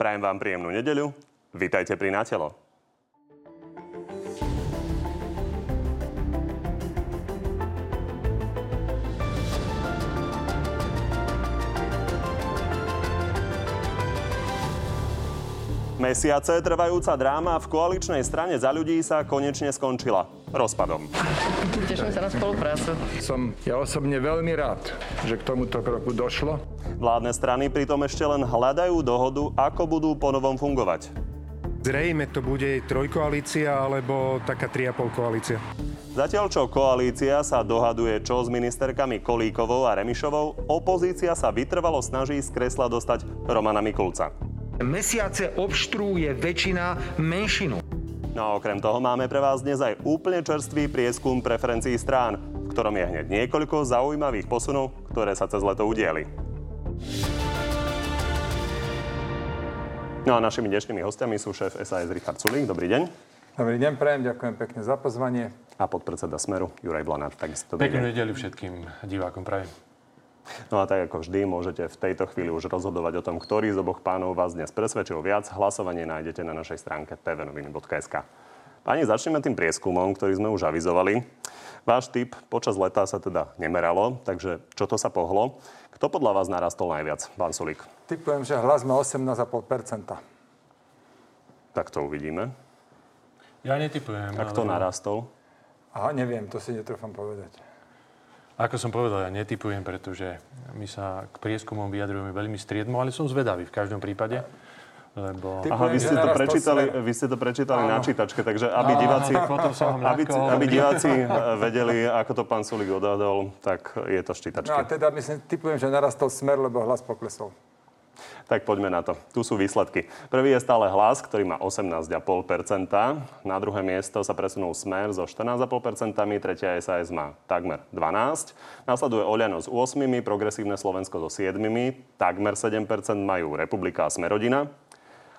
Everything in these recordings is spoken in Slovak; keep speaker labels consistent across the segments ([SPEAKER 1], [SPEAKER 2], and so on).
[SPEAKER 1] Prajem vám príjemnú nedeľu. Vítajte pri Natelo. Mesiace trvajúca dráma v koaličnej strane za ľudí sa konečne skončila rozpadom.
[SPEAKER 2] Teším sa na spoluprácu.
[SPEAKER 3] Som ja osobne veľmi rád, že k tomuto kroku došlo.
[SPEAKER 1] Vládne strany pritom ešte len hľadajú dohodu, ako budú ponovom fungovať.
[SPEAKER 4] Zrejme to bude trojkoalícia alebo taká 3,5 koalícia.
[SPEAKER 1] Zatiaľ čo koalícia sa dohaduje čo s ministerkami Kolíkovou a Remišovou, opozícia sa vytrvalo snaží z kresla dostať Romana Mikulca.
[SPEAKER 5] Mesiace obštruuje väčšina menšinu.
[SPEAKER 1] No a okrem toho máme pre vás dnes aj úplne čerstvý prieskum preferencií strán, v ktorom je hneď niekoľko zaujímavých posunov, ktoré sa cez leto udieli. No a našimi dnešnými hostiami sú šéf SAS Richard Sulík. Dobrý deň.
[SPEAKER 3] Dobrý deň, prajem, ďakujem pekne za pozvanie.
[SPEAKER 1] A podpredseda Smeru Juraj Blanár. Takisto dobrý
[SPEAKER 6] Peknú
[SPEAKER 1] deň.
[SPEAKER 6] nedelu všetkým divákom prajem.
[SPEAKER 1] No a tak ako vždy, môžete v tejto chvíli už rozhodovať o tom, ktorý z oboch pánov vás dnes presvedčil viac. Hlasovanie nájdete na našej stránke tvnoviny.sk. Páni, začneme tým prieskumom, ktorý sme už avizovali. Váš typ počas leta sa teda nemeralo, takže čo to sa pohlo? Kto podľa vás narastol najviac? Pán Sulík.
[SPEAKER 3] Typujem, že hlas má 18,5%.
[SPEAKER 1] Tak to uvidíme.
[SPEAKER 6] Ja netypujem.
[SPEAKER 1] A kto
[SPEAKER 6] ale-
[SPEAKER 1] narastol?
[SPEAKER 3] Aha, neviem, to si netrúfam povedať.
[SPEAKER 6] Ako som povedal, ja netypujem, pretože my sa k prieskumom vyjadrujeme veľmi striedmo, ale som zvedavý v každom prípade. Lebo...
[SPEAKER 3] Ty-
[SPEAKER 1] Aha, vy ste to prečítali,
[SPEAKER 3] smer.
[SPEAKER 1] vy ste to prečítali na
[SPEAKER 3] Áno.
[SPEAKER 1] čítačke, takže aby diváci,
[SPEAKER 6] som vám
[SPEAKER 1] aby, aby diváci eh, vedeli, ako to pán Sulík odhadol, tak je to z čítačky.
[SPEAKER 3] No a teda myslím, typujem, že narastol smer, lebo hlas poklesol.
[SPEAKER 1] Tak poďme na to. Tu sú výsledky. Prvý je stále hlas, ktorý má 18,5%. Na druhé miesto sa presunul Smer so 14,5%, tretia SAS má takmer 12%. Nasleduje Oľano s 8%, Progresívne Slovensko so 7%, takmer 7% majú Republika a Smerodina.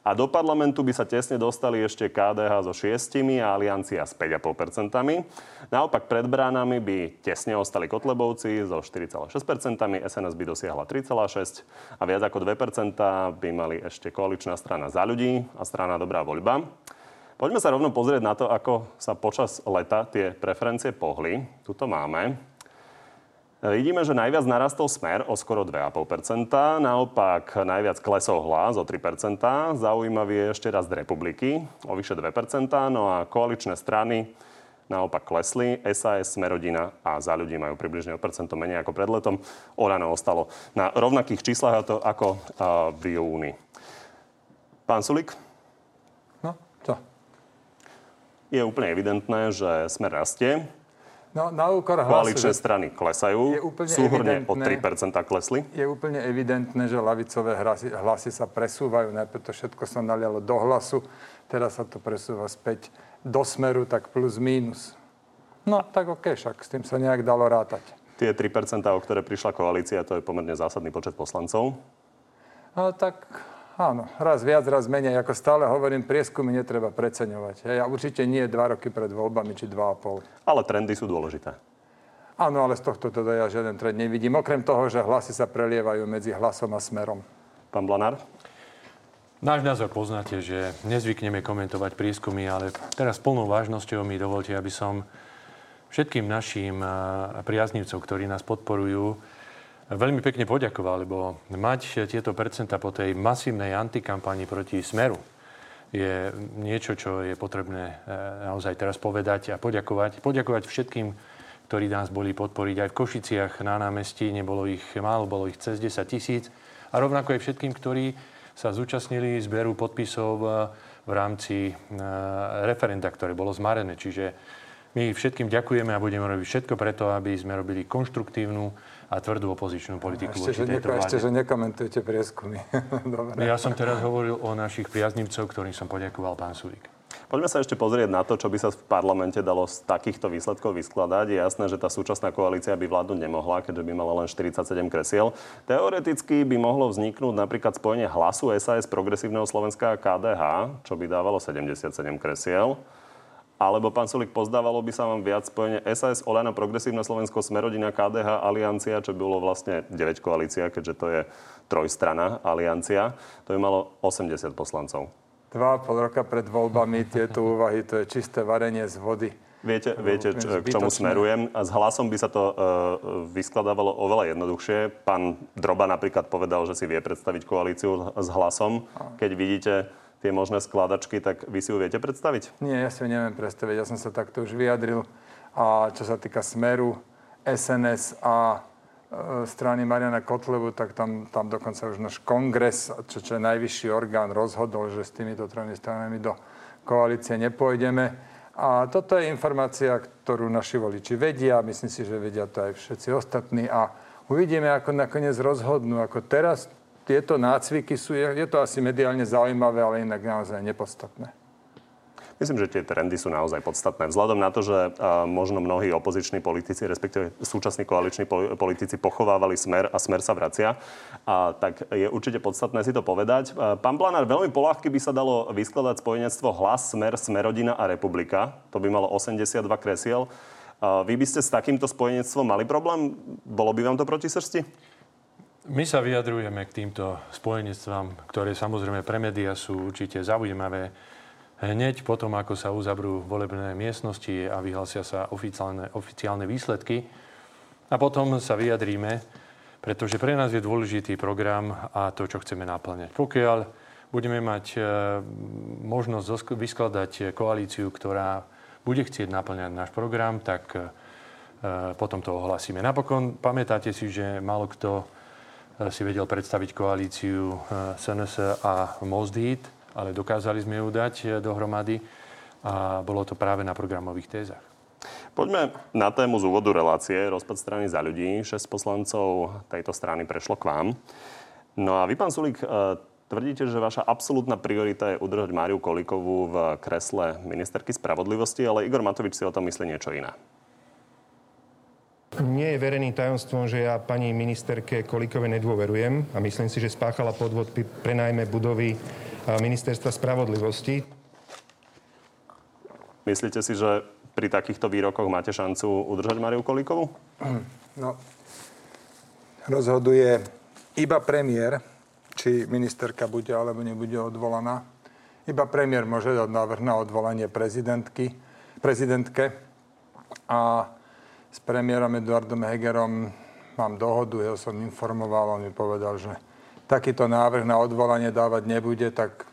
[SPEAKER 1] A do parlamentu by sa tesne dostali ešte KDH so 6 a Aliancia s 5,5%. Naopak pred bránami by tesne ostali Kotlebovci so 4,6%, SNS by dosiahla 3,6% a viac ako 2% by mali ešte koaličná strana za ľudí a strana Dobrá voľba. Poďme sa rovno pozrieť na to, ako sa počas leta tie preferencie pohli. Tuto máme. Vidíme, že najviac narastol smer o skoro 2,5%, naopak najviac klesol hlas o 3%, zaujímavý je ešte raz republiky o vyše 2%, no a koaličné strany naopak klesli, SAS, Smerodina a za ľudí majú približne o percento menej ako pred letom. Orano ostalo na rovnakých číslach ako v júni. Pán Sulik,
[SPEAKER 3] No, čo?
[SPEAKER 1] je úplne evidentné, že smer rastie,
[SPEAKER 3] No, na úkor hlasu,
[SPEAKER 1] koaličné strany klesajú, súhrne o
[SPEAKER 3] evidentné.
[SPEAKER 1] 3% klesli.
[SPEAKER 3] je úplne evidentné, že lavicové hlasy, hlasy sa presúvajú. Najprv to všetko sa nalialo do hlasu, teraz sa to presúva späť do smeru, tak plus mínus. No, tak okej, však s tým sa nejak dalo rátať.
[SPEAKER 1] Tie 3%, o ktoré prišla koalícia, to je pomerne zásadný počet poslancov.
[SPEAKER 3] No tak áno, raz viac, raz menej. Ako stále hovorím, prieskumy netreba preceňovať. Hej, a určite nie dva roky pred voľbami, či dva a pol.
[SPEAKER 1] Ale trendy sú dôležité.
[SPEAKER 3] Áno, ale z tohto teda ja žiaden trend nevidím. Okrem toho, že hlasy sa prelievajú medzi hlasom a smerom.
[SPEAKER 1] Pán Blanár?
[SPEAKER 6] Náš názor poznáte, že nezvykneme komentovať prieskumy, ale teraz plnou vážnosťou mi dovolte, aby som všetkým našim a, priaznivcom, ktorí nás podporujú, veľmi pekne poďakoval, lebo mať tieto percenta po tej masívnej antikampani proti Smeru je niečo, čo je potrebné e, naozaj teraz povedať a poďakovať. Poďakovať všetkým, ktorí nás boli podporiť aj v Košiciach na námestí. Nebolo ich málo, bolo ich cez 10 tisíc. A rovnako aj všetkým, ktorí sa zúčastnili zberu podpisov e, v rámci e, referenda, ktoré bolo zmarené. Čiže my všetkým ďakujeme a budeme robiť všetko preto, aby sme robili konštruktívnu a tvrdú opozičnú politiku
[SPEAKER 3] Ešte, že, neko, ešte, že nekomentujete prieskumy. Dobre.
[SPEAKER 6] Ja som teraz hovoril o našich priaznivcov, ktorým som poďakoval pán Sulík.
[SPEAKER 1] Poďme sa ešte pozrieť na to, čo by sa v parlamente dalo z takýchto výsledkov vyskladať. Je jasné, že tá súčasná koalícia by vládnuť nemohla, keďže by mala len 47 kresiel. Teoreticky by mohlo vzniknúť napríklad spojenie hlasu SAS Progresívneho Slovenska a KDH, čo by dávalo 77 kresiel. Alebo, pán Sulik, pozdávalo by sa vám viac spojenie SAS, Olano, Progresívne Slovensko, Smerodina, KDH, Aliancia, čo bolo vlastne 9 koalícia, keďže to je trojstrana Aliancia. To by malo 80 poslancov.
[SPEAKER 3] Dva a pol roka pred voľbami tieto úvahy, to je čisté varenie z vody.
[SPEAKER 1] Viete, viete č- k čomu smerujem? A s hlasom by sa to uh, vyskladávalo oveľa jednoduchšie. Pán Droba napríklad povedal, že si vie predstaviť koalíciu s hlasom. Keď vidíte tie možné skladačky, tak vy si ju viete predstaviť?
[SPEAKER 3] Nie, ja si ju neviem predstaviť. Ja som sa takto už vyjadril. A čo sa týka Smeru, SNS a e, strany Mariana Kotlevu, tak tam, tam dokonca už náš kongres, čo, čo je najvyšší orgán, rozhodol, že s týmito tromi stranami do koalície nepôjdeme. A toto je informácia, ktorú naši voliči vedia. Myslím si, že vedia to aj všetci ostatní. A uvidíme, ako nakoniec rozhodnú. Ako teraz tieto nácviky sú, je, to asi mediálne zaujímavé, ale inak naozaj nepodstatné.
[SPEAKER 1] Myslím, že tie trendy sú naozaj podstatné. Vzhľadom na to, že možno mnohí opoziční politici, respektíve súčasní koaliční politici pochovávali smer a smer sa vracia, a tak je určite podstatné si to povedať. Pán Planár, veľmi polahky by sa dalo vyskladať spojenectvo Hlas, Smer, Smerodina a Republika. To by malo 82 kresiel. Vy by ste s takýmto spojenectvom mali problém? Bolo by vám to proti srsti?
[SPEAKER 6] My sa vyjadrujeme k týmto spojenectvám, ktoré samozrejme pre médiá sú určite zaujímavé. Hneď potom, ako sa uzavrú volebné miestnosti a vyhlasia sa oficiálne, oficiálne výsledky. A potom sa vyjadríme, pretože pre nás je dôležitý program a to, čo chceme naplňať. Pokiaľ budeme mať e, možnosť vyskladať koalíciu, ktorá bude chcieť naplňať náš program, tak e, potom to ohlasíme. Napokon pamätáte si, že málo kto si vedel predstaviť koalíciu SNS eh, a Mozdít, ale dokázali sme ju dať eh, dohromady a bolo to práve na programových tézach.
[SPEAKER 1] Poďme na tému z úvodu relácie. Rozpad strany za ľudí. Šesť poslancov tejto strany prešlo k vám. No a vy, pán Sulík, eh, tvrdíte, že vaša absolútna priorita je udržať Máriu Kolikovú v kresle ministerky spravodlivosti, ale Igor Matovič si o tom myslí niečo iné.
[SPEAKER 4] Nie je verejným tajomstvom, že ja pani ministerke Kolíkove nedôverujem a myslím si, že spáchala podvod pri prenajme budovy ministerstva spravodlivosti.
[SPEAKER 1] Myslíte si, že pri takýchto výrokoch máte šancu udržať Mariu Kolíkovu?
[SPEAKER 3] No, rozhoduje iba premiér, či ministerka bude alebo nebude odvolaná. Iba premiér môže dať návrh na odvolanie prezidentky, prezidentke. A s premiérom Eduardom Hegerom mám dohodu, ja som informoval, on mi povedal, že takýto návrh na odvolanie dávať nebude, tak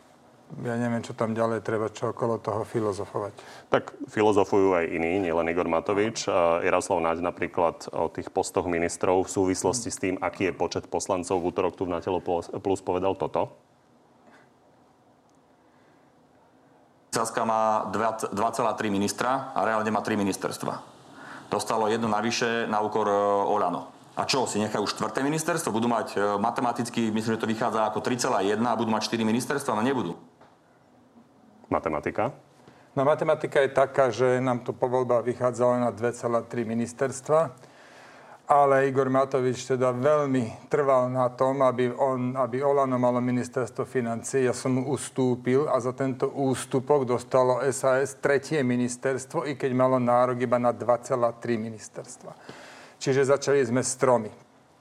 [SPEAKER 3] ja neviem, čo tam ďalej treba, čo okolo toho filozofovať.
[SPEAKER 1] Tak filozofujú aj iní, nielen Igor Matovič. Jaroslav Naď napríklad o tých postoch ministrov v súvislosti s tým, aký je počet poslancov v útorok tu v Natelo Plus povedal toto.
[SPEAKER 7] Saska má 2,3 ministra a reálne má 3 ministerstva dostalo jedno navyše na úkor e, Olano. A čo, si nechajú štvrté ministerstvo? Budú mať e, matematicky, myslím, že to vychádza ako 3,1 a budú mať 4 ministerstva, ale nebudú.
[SPEAKER 1] Matematika?
[SPEAKER 3] No matematika je taká, že nám to po voľbách vychádzalo na 2,3 ministerstva ale Igor Matovič teda veľmi trval na tom, aby, on, aby Olano malo ministerstvo financí. Ja som mu ustúpil a za tento ústupok dostalo SAS tretie ministerstvo, i keď malo nárok iba na 2,3 ministerstva. Čiže začali sme s tromi.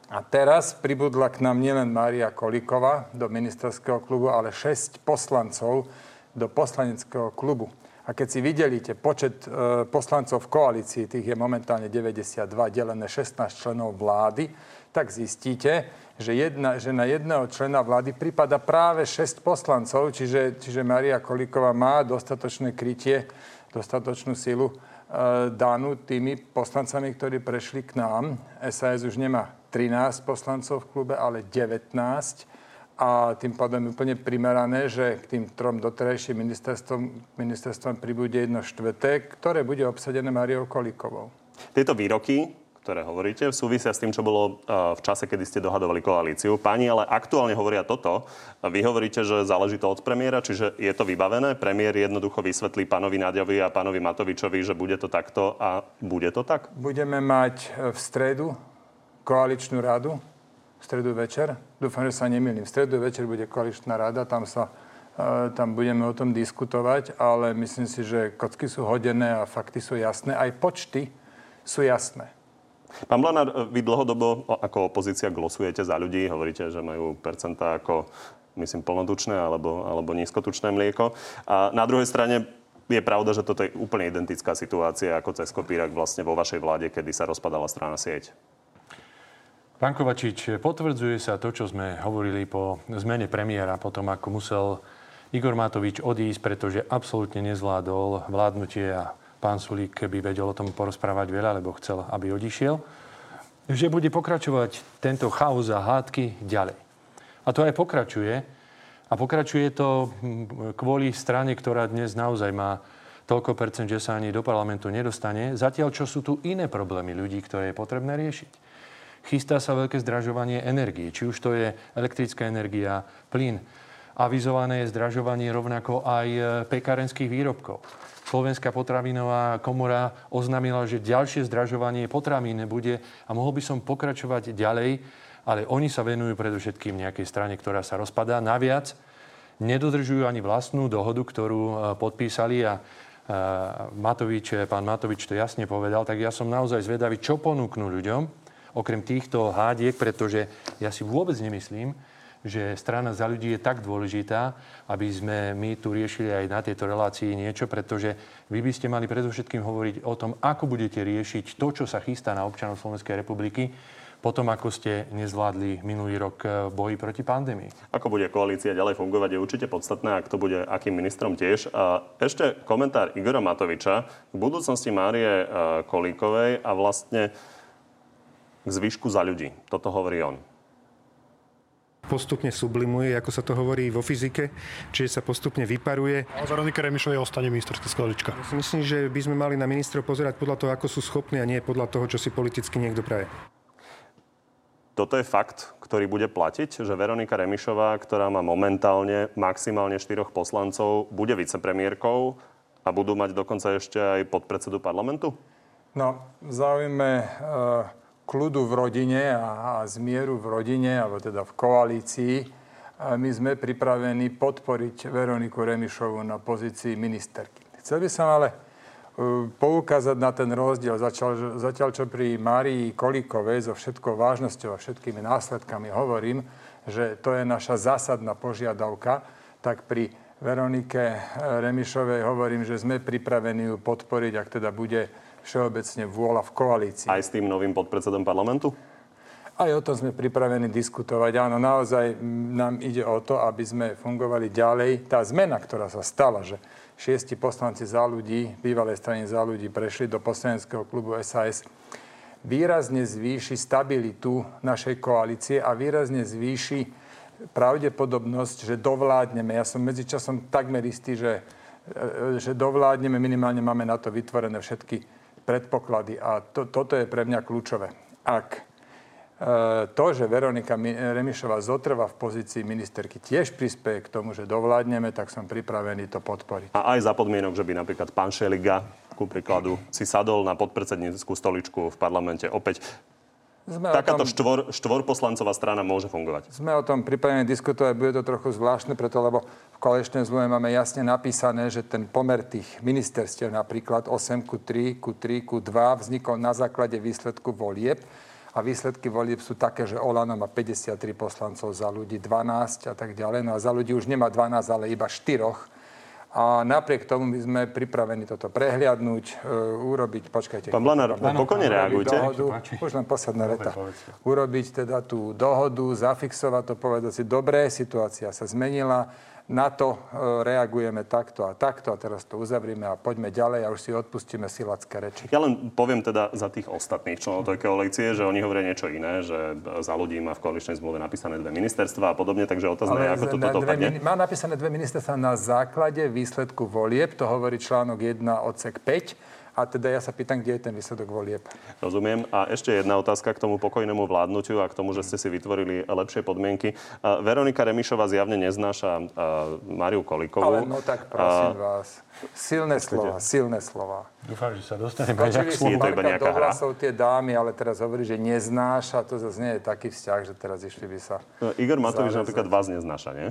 [SPEAKER 3] A teraz pribudla k nám nielen Mária Kolíková do ministerského klubu, ale 6 poslancov do poslaneckého klubu. A keď si videlíte počet e, poslancov v koalícii, tých je momentálne 92, delené 16 členov vlády, tak zistíte, že, jedna, že na jedného člena vlády prípada práve 6 poslancov, čiže, čiže Maria Kolíková má dostatočné krytie, dostatočnú silu e, danú tými poslancami, ktorí prešli k nám. SAS už nemá 13 poslancov v klube, ale 19 a tým pádom je úplne primerané, že k tým trom doterajším ministerstvom, ministerstvom pribude jedno štvrté, ktoré bude obsadené Mariou Kolíkovou.
[SPEAKER 1] Tieto výroky, ktoré hovoríte, súvisia s tým, čo bolo v čase, kedy ste dohadovali koalíciu. Pani ale aktuálne hovoria toto. Vy hovoríte, že záleží to od premiéra, čiže je to vybavené. Premiér jednoducho vysvetlí pánovi Naďovi a pánovi Matovičovi, že bude to takto a bude to tak?
[SPEAKER 3] Budeme mať v stredu koaličnú radu v stredu večer. Dúfam, že sa nemýlim. V stredu večer bude koaličná rada, tam sa tam budeme o tom diskutovať, ale myslím si, že kocky sú hodené a fakty sú jasné. Aj počty sú jasné.
[SPEAKER 1] Pán Blanár, vy dlhodobo ako opozícia glosujete za ľudí, hovoríte, že majú percentá ako myslím, plnotučné alebo, alebo nízkotučné mlieko. A na druhej strane je pravda, že toto je úplne identická situácia ako cez kopírak vlastne vo vašej vláde, kedy sa rozpadala strana sieť.
[SPEAKER 6] Pán Kovačič, potvrdzuje sa to, čo sme hovorili po zmene premiéra, potom ako musel Igor Matovič odísť, pretože absolútne nezvládol vládnutie a pán Sulík by vedel o tom porozprávať veľa, lebo chcel, aby odišiel, že bude pokračovať tento chaos a hádky ďalej. A to aj pokračuje. A pokračuje to hm, kvôli strane, ktorá dnes naozaj má toľko percent, že sa ani do parlamentu nedostane. Zatiaľ, čo sú tu iné problémy ľudí, ktoré je potrebné riešiť. Chystá sa veľké zdražovanie energie, či už to je elektrická energia, plyn. Avizované je zdražovanie rovnako aj e, pekárenských výrobkov. Slovenská potravinová komora oznámila, že ďalšie zdražovanie potravín bude a mohol by som pokračovať ďalej, ale oni sa venujú predovšetkým nejakej strane, ktorá sa rozpadá. Naviac nedodržujú ani vlastnú dohodu, ktorú e, podpísali a e, Matovič, pán Matovič to jasne povedal, tak ja som naozaj zvedavý, čo ponúknú ľuďom, okrem týchto hádiek, pretože ja si vôbec nemyslím, že strana za ľudí je tak dôležitá, aby sme my tu riešili aj na tejto relácii niečo, pretože vy by ste mali predovšetkým hovoriť o tom, ako budete riešiť to, čo sa chystá na občanov Slovenskej republiky, potom ako ste nezvládli minulý rok eh, boji proti pandémii.
[SPEAKER 1] Ako bude koalícia ďalej fungovať, je určite podstatné, ak to bude akým ministrom tiež. A ešte komentár Igora Matoviča k budúcnosti Márie eh, Kolíkovej a vlastne k zvyšku za ľudí. Toto hovorí on
[SPEAKER 4] postupne sublimuje, ako sa to hovorí vo fyzike, čiže sa postupne vyparuje.
[SPEAKER 8] A Veronika Remišovej ostane ministerská.
[SPEAKER 4] Ja si myslím, že by sme mali na ministrov pozerať podľa toho, ako sú schopní a nie podľa toho, čo si politicky niekto praje.
[SPEAKER 1] Toto je fakt, ktorý bude platiť, že Veronika Remišová, ktorá má momentálne maximálne štyroch poslancov, bude vicepremiérkou a budú mať dokonca ešte aj podpredsedu parlamentu?
[SPEAKER 3] No, v záujme uh kľudu v rodine a, a zmieru v rodine, alebo teda v koalícii, my sme pripravení podporiť Veroniku Remišovu na pozícii ministerky. Chcel by som ale e, poukázať na ten rozdiel. Zatiaľ, zatiaľ čo pri Márii Kolíkovej so všetkou vážnosťou a všetkými následkami hovorím, že to je naša zásadná požiadavka, tak pri Veronike Remišovej hovorím, že sme pripravení ju podporiť, ak teda bude všeobecne vôľa v koalícii.
[SPEAKER 1] Aj s tým novým podpredsedom parlamentu?
[SPEAKER 3] Aj o tom sme pripravení diskutovať. Áno, naozaj nám ide o to, aby sme fungovali ďalej. Tá zmena, ktorá sa stala, že šiesti poslanci za ľudí, bývalej strany za ľudí, prešli do poslaneckého klubu SAS, výrazne zvýši stabilitu našej koalície a výrazne zvýši pravdepodobnosť, že dovládneme. Ja som medzičasom takmer istý, že, že dovládneme, minimálne máme na to vytvorené všetky predpoklady. A to, toto je pre mňa kľúčové. Ak e, to, že Veronika Remišová zotrvá v pozícii ministerky, tiež prispieje k tomu, že dovládneme, tak som pripravený to podporiť.
[SPEAKER 1] A aj za podmienok, že by napríklad pán Šeliga, ku príkladu, si sadol na podpredsedníckú stoličku v parlamente. Opäť sme Takáto tom, štvor, štvorposlancová strana môže fungovať.
[SPEAKER 3] Sme o tom pripravení diskutovať, bude to trochu zvláštne, preto lebo v koaličnej zmluve máme jasne napísané, že ten pomer tých ministerstiev, napríklad 8 ku 3, ku 3, ku 2, vznikol na základe výsledku volieb. A výsledky volieb sú také, že Olano má 53 poslancov za ľudí, 12 a tak ďalej. No a za ľudí už nemá 12, ale iba 4 a napriek tomu my sme pripravení toto prehliadnúť, uh, urobiť, počkajte.
[SPEAKER 1] Pán Blanár, pokojne reagujte.
[SPEAKER 3] Dohodu, už len posledná veta. Urobiť teda tú dohodu, zafixovať to, povedať si, dobre, situácia sa zmenila, na to e, reagujeme takto a takto a teraz to uzavrieme a poďme ďalej a už si odpustíme silacké reči.
[SPEAKER 1] Ja len poviem teda za tých ostatných členov tej koalície, že oni hovoria niečo iné, že za ľudí má v koaličnej zmluve napísané dve ministerstva a podobne, takže otázne je, ako to toto dopadne.
[SPEAKER 3] Má napísané dve ministerstva na základe výsledku volieb, to hovorí článok 1 odsek 5 a teda ja sa pýtam, kde je ten výsledok volieb.
[SPEAKER 1] Rozumiem. A ešte jedna otázka k tomu pokojnému vládnutiu a k tomu, že ste si vytvorili lepšie podmienky. Veronika Remišová zjavne neznáša Mariu Kolikovú.
[SPEAKER 3] Ale no tak prosím vás. Silné slova, silné slova.
[SPEAKER 6] Dúfam, že sa dostaneme aj k
[SPEAKER 3] slovu. Je to iba nejaká hra. tie dámy, ale teraz hovorí, že neznáša. To zase nie je taký vzťah, že teraz išli by sa...
[SPEAKER 1] No, Igor Matovič napríklad vás neznáša, nie?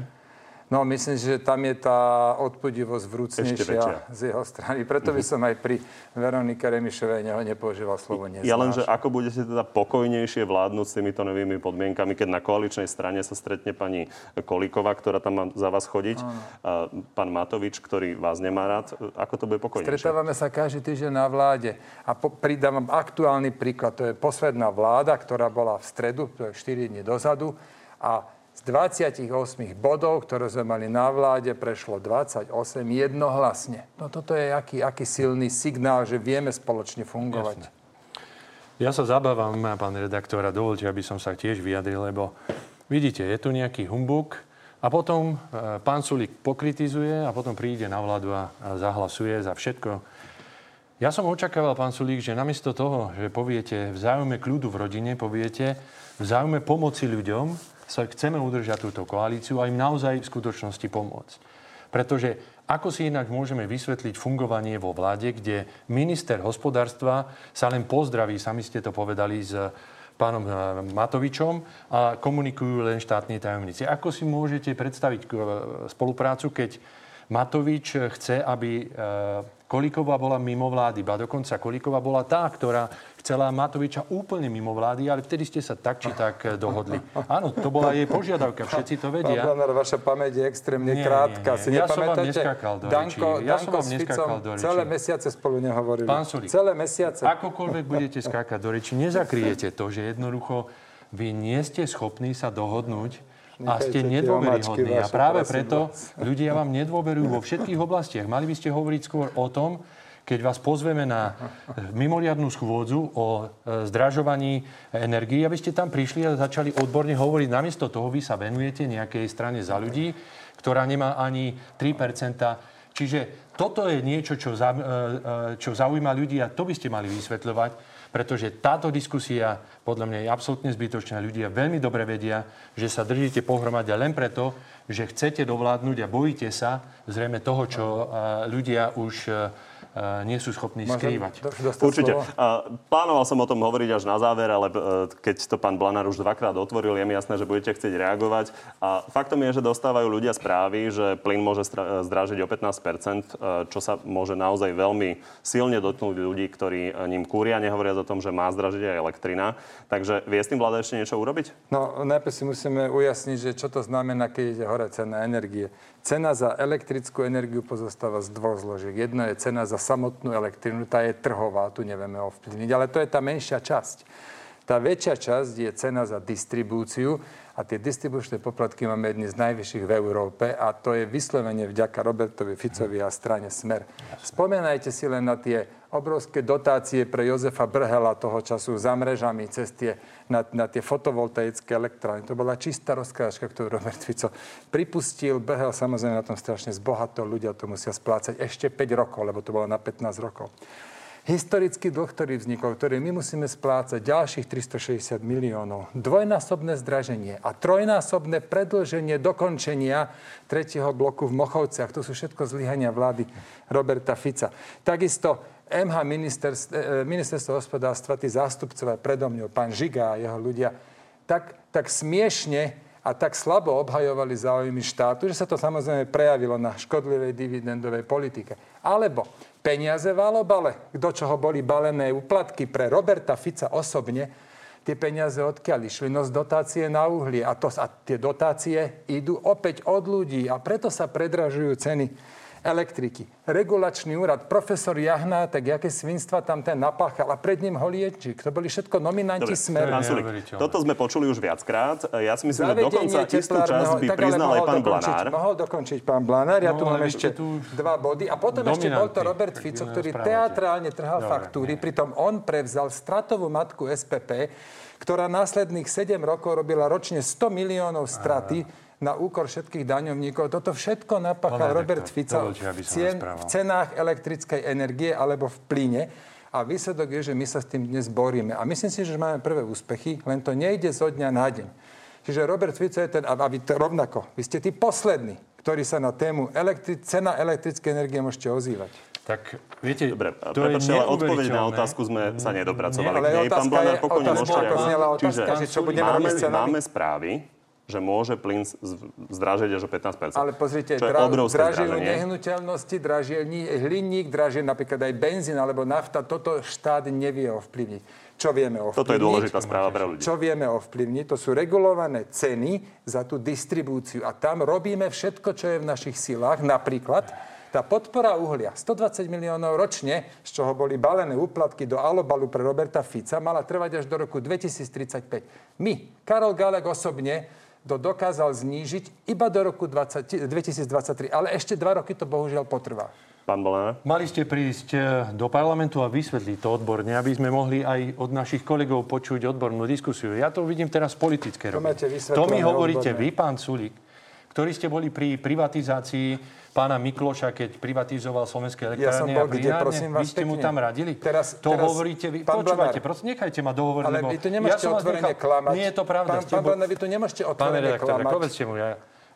[SPEAKER 3] No, myslím, že tam je tá odpudivosť vrúcnejšia z jeho strany. Preto by som aj pri Veronike Remišovej neho nepoužíval slovo neznáš.
[SPEAKER 1] Ja len, že ako budete teda pokojnejšie vládnuť s týmito novými podmienkami, keď na koaličnej strane sa stretne pani Kolíková, ktorá tam má za vás chodiť, a pán Matovič, ktorý vás nemá rád. Ako to bude pokojnejšie?
[SPEAKER 3] Stretávame sa každý týždeň na vláde. A po, pridávam aktuálny príklad. To je posledná vláda, ktorá bola v stredu, to je 4 dní dozadu. A z 28 bodov, ktoré sme mali na vláde, prešlo 28 jednohlasne. No toto je aký, aký silný signál, že vieme spoločne fungovať.
[SPEAKER 6] Jasne. Ja sa zabávam, pán redaktor, a dovolte, aby som sa tiež vyjadril, lebo vidíte, je tu nejaký humbuk a potom e, pán Sulík pokritizuje a potom príde na vládu a zahlasuje za všetko. Ja som očakával, pán Sulík, že namiesto toho, že poviete v záujme kľudu v rodine, poviete v záujme pomoci ľuďom, sa chceme udržať túto koalíciu a im naozaj v skutočnosti pomôcť. Pretože ako si inak môžeme vysvetliť fungovanie vo vláde, kde minister hospodárstva sa len pozdraví, sami ste to povedali, s pánom eh, Matovičom a komunikujú len štátni tajomníci. Ako si môžete predstaviť eh, spoluprácu, keď Matovič chce, aby eh, Kolíková bola mimo vlády, ba dokonca Kolíková bola tá, ktorá chcela Matoviča úplne mimo vlády, ale vtedy ste sa tak či tak eh, dohodli. Áno, to bola jej požiadavka, všetci to vedia.
[SPEAKER 3] Pán Blanár, vaša pamäť je extrémne
[SPEAKER 6] Nie,
[SPEAKER 3] krátka.
[SPEAKER 6] nie,
[SPEAKER 3] Si
[SPEAKER 6] nie. Ja som vám neskakal do
[SPEAKER 3] Danko.
[SPEAKER 6] Ja som vám neskakal do rečí.
[SPEAKER 3] celé mesiace spolu nehovorili.
[SPEAKER 6] Pán Sulík.
[SPEAKER 3] Celé mesiace.
[SPEAKER 6] Akokoľvek budete skákať do reči, nezakryjete to, že jednoducho vy nie ste schopní sa dohodnúť a ste nedôveryhodní. A práve preto
[SPEAKER 3] vás.
[SPEAKER 6] ľudia vám nedôverujú vo všetkých oblastiach. Mali by ste hovoriť skôr o tom, keď vás pozveme na mimoriadnú schôdzu o e, zdražovaní energii, aby ste tam prišli a začali odborne hovoriť. Namiesto toho vy sa venujete nejakej strane za ľudí, ktorá nemá ani 3 Čiže toto je niečo, čo, za, e, e, zaujíma ľudí a to by ste mali vysvetľovať, pretože táto diskusia podľa mňa je absolútne zbytočná. Ľudia veľmi dobre vedia, že sa držíte pohromade len preto, že chcete dovládnuť a bojíte sa zrejme toho, čo e, ľudia už e, nie sú schopní skrývať.
[SPEAKER 3] do- dostať
[SPEAKER 1] Určite.
[SPEAKER 3] slovo?
[SPEAKER 1] Plánoval som o tom hovoriť až na záver, ale e, keď to pán Blanár už dvakrát otvoril, je mi jasné, že budete chcieť reagovať. A faktom je, že dostávajú ľudia správy, že plyn môže stra- zdražiť o 15 e, čo sa môže naozaj veľmi silne dotknúť ľudí, ktorí e, ním kúria, nehovoriac o tom, že má zdražiť aj elektrina. Takže vie s tým vláda ešte niečo urobiť?
[SPEAKER 3] No, najprv si musíme ujasniť, že čo to znamená, keď ide hore cena energie. Cena za elektrickú energiu pozostáva z dvoch zložiek. Jedno je cena za samotnú elektrinu, tá je trhová, tu nevieme ovplyvniť, ale to je tá menšia časť. Tá väčšia časť je cena za distribúciu a tie distribučné poplatky máme jedny z najvyšších v Európe a to je vyslovene vďaka Robertovi Ficovi a strane Smer. Spomenajte si len na tie obrovské dotácie pre Jozefa Brhela toho času za mrežami cez tie, na, na tie fotovoltaické elektrárne. To bola čistá rozkrážka, ktorú Robert Fico pripustil. Brhel samozrejme na tom strašne zbohatol. Ľudia to musia splácať ešte 5 rokov, lebo to bolo na 15 rokov. Historický dlh, ktorý vznikol, ktorý my musíme splácať ďalších 360 miliónov. Dvojnásobné zdraženie a trojnásobné predlženie dokončenia tretieho bloku v Mochovciach. To sú všetko zlyhania vlády Roberta Fica. Takisto MH ministerstvo, ministerstvo hospodárstva, tí zástupcovia predo mňou, pán Žiga a jeho ľudia, tak, tak smiešne a tak slabo obhajovali záujmy štátu, že sa to samozrejme prejavilo na škodlivej dividendovej politike. Alebo peniaze v alobale, do čoho boli balené úplatky pre Roberta Fica osobne, tie peniaze odkiaľ išli? No z dotácie na uhlie. A, to, a tie dotácie idú opäť od ľudí a preto sa predražujú ceny elektriky. Regulačný úrad, profesor Jahnátek, aké svinstva tam ten napáchal a pred ním Holiečík. To boli všetko nominanti
[SPEAKER 1] Dobre,
[SPEAKER 3] Smeru.
[SPEAKER 1] pán Sulik, toto sme počuli už viackrát. Ja si myslím, že
[SPEAKER 3] Zavedenie
[SPEAKER 1] dokonca istú časť
[SPEAKER 3] teplárneho-
[SPEAKER 1] by
[SPEAKER 3] tak
[SPEAKER 1] priznal aj
[SPEAKER 3] mohol
[SPEAKER 1] pán
[SPEAKER 3] dokončiť-
[SPEAKER 1] Blanár.
[SPEAKER 3] Mohol dokončiť pán Blanár, ja
[SPEAKER 6] No,
[SPEAKER 3] tu mám ešte
[SPEAKER 6] tu
[SPEAKER 3] dva body. A potom ešte bol to Robert
[SPEAKER 6] tak
[SPEAKER 3] Fico, ktorý teatrálne trhal
[SPEAKER 6] Dobre,
[SPEAKER 3] faktúry,
[SPEAKER 6] nie.
[SPEAKER 3] pritom on prevzal stratovú matku SPP, ktorá následných 7 rokov robila ročne 100 miliónov straty na úkor všetkých daňovníkov. Toto všetko napáchal
[SPEAKER 6] Pán
[SPEAKER 3] Robert Fico
[SPEAKER 6] dovolte,
[SPEAKER 3] v, cien, v cenách elektrickej energie alebo v plyne. A výsledok je, že my sa s tým dnes boríme. A myslím si, že máme prvé úspechy, len to nejde zo dňa na deň. Čiže Robert Fico je ten, a vy to rovnako, vy ste tí poslední, ktorí sa na tému elektri- cena elektrickej energie môžete ozývať.
[SPEAKER 6] Tak viete,
[SPEAKER 1] Dobre,
[SPEAKER 6] to je
[SPEAKER 1] prepáčte, ale odpoveď na otázku sme sa nedopracovali.
[SPEAKER 3] Ale
[SPEAKER 1] K nej, pán
[SPEAKER 3] otázka
[SPEAKER 1] Blanár,
[SPEAKER 3] je-
[SPEAKER 1] pokojne
[SPEAKER 3] otázka
[SPEAKER 1] môžete reagovať.
[SPEAKER 3] znela otázka,
[SPEAKER 1] Čiže
[SPEAKER 3] že čo budeme
[SPEAKER 1] máme,
[SPEAKER 3] cenami?
[SPEAKER 1] máme správy, že môže plyn zdražiť až o 15%
[SPEAKER 3] Ale pozrite, dra-
[SPEAKER 1] zdraženie.
[SPEAKER 3] nehnuteľnosti, dražie ni- hliník, dražie napríklad aj benzín alebo nafta. Toto štát nevie ovplyvniť. Čo vieme ovplyvniť?
[SPEAKER 1] Toto je dôležitá správa pre ľudí.
[SPEAKER 3] Čo vieme ovplyvniť? To sú regulované ceny za tú distribúciu. A tam robíme všetko, čo je v našich silách. Napríklad tá podpora uhlia, 120 miliónov ročne, z čoho boli balené úplatky do alobalu pre Roberta Fica, mala trvať až do roku 2035. My, Karol Galek osobne, to dokázal znížiť iba do roku 20, 2023. Ale ešte dva roky to bohužiaľ potrvá.
[SPEAKER 1] Pán?
[SPEAKER 6] Mali ste prísť e, do parlamentu a vysvetliť to odborne, aby sme mohli aj od našich kolegov počuť odbornú diskusiu. Ja to vidím teraz politické
[SPEAKER 3] To
[SPEAKER 6] rovine.
[SPEAKER 3] vysvetlené
[SPEAKER 6] To mi hovoríte
[SPEAKER 3] odborne.
[SPEAKER 6] vy, pán Sulík, ktorí ste boli pri privatizácii pána Mikloša, keď privatizoval slovenské
[SPEAKER 3] Ja
[SPEAKER 6] elektrárne
[SPEAKER 3] bol
[SPEAKER 6] a
[SPEAKER 3] kde, prosím vás
[SPEAKER 6] Vy ste mu tam radili?
[SPEAKER 3] Teraz-
[SPEAKER 6] to
[SPEAKER 3] teraz,
[SPEAKER 6] hovoríte vy.
[SPEAKER 3] pán
[SPEAKER 6] Počúvajte, prosím, nechajte ma dohovoriť,
[SPEAKER 3] Ale
[SPEAKER 6] lebo
[SPEAKER 3] vy tu nemôžete
[SPEAKER 6] vás
[SPEAKER 3] otvorene
[SPEAKER 6] nechal-
[SPEAKER 3] klamať.
[SPEAKER 6] Nie je to pravda.
[SPEAKER 3] Pán, pán Blanár, vy tu nemôžete
[SPEAKER 6] Pán
[SPEAKER 3] otvorene
[SPEAKER 6] redaktor,
[SPEAKER 3] klamať.
[SPEAKER 6] povedzte mu, ja,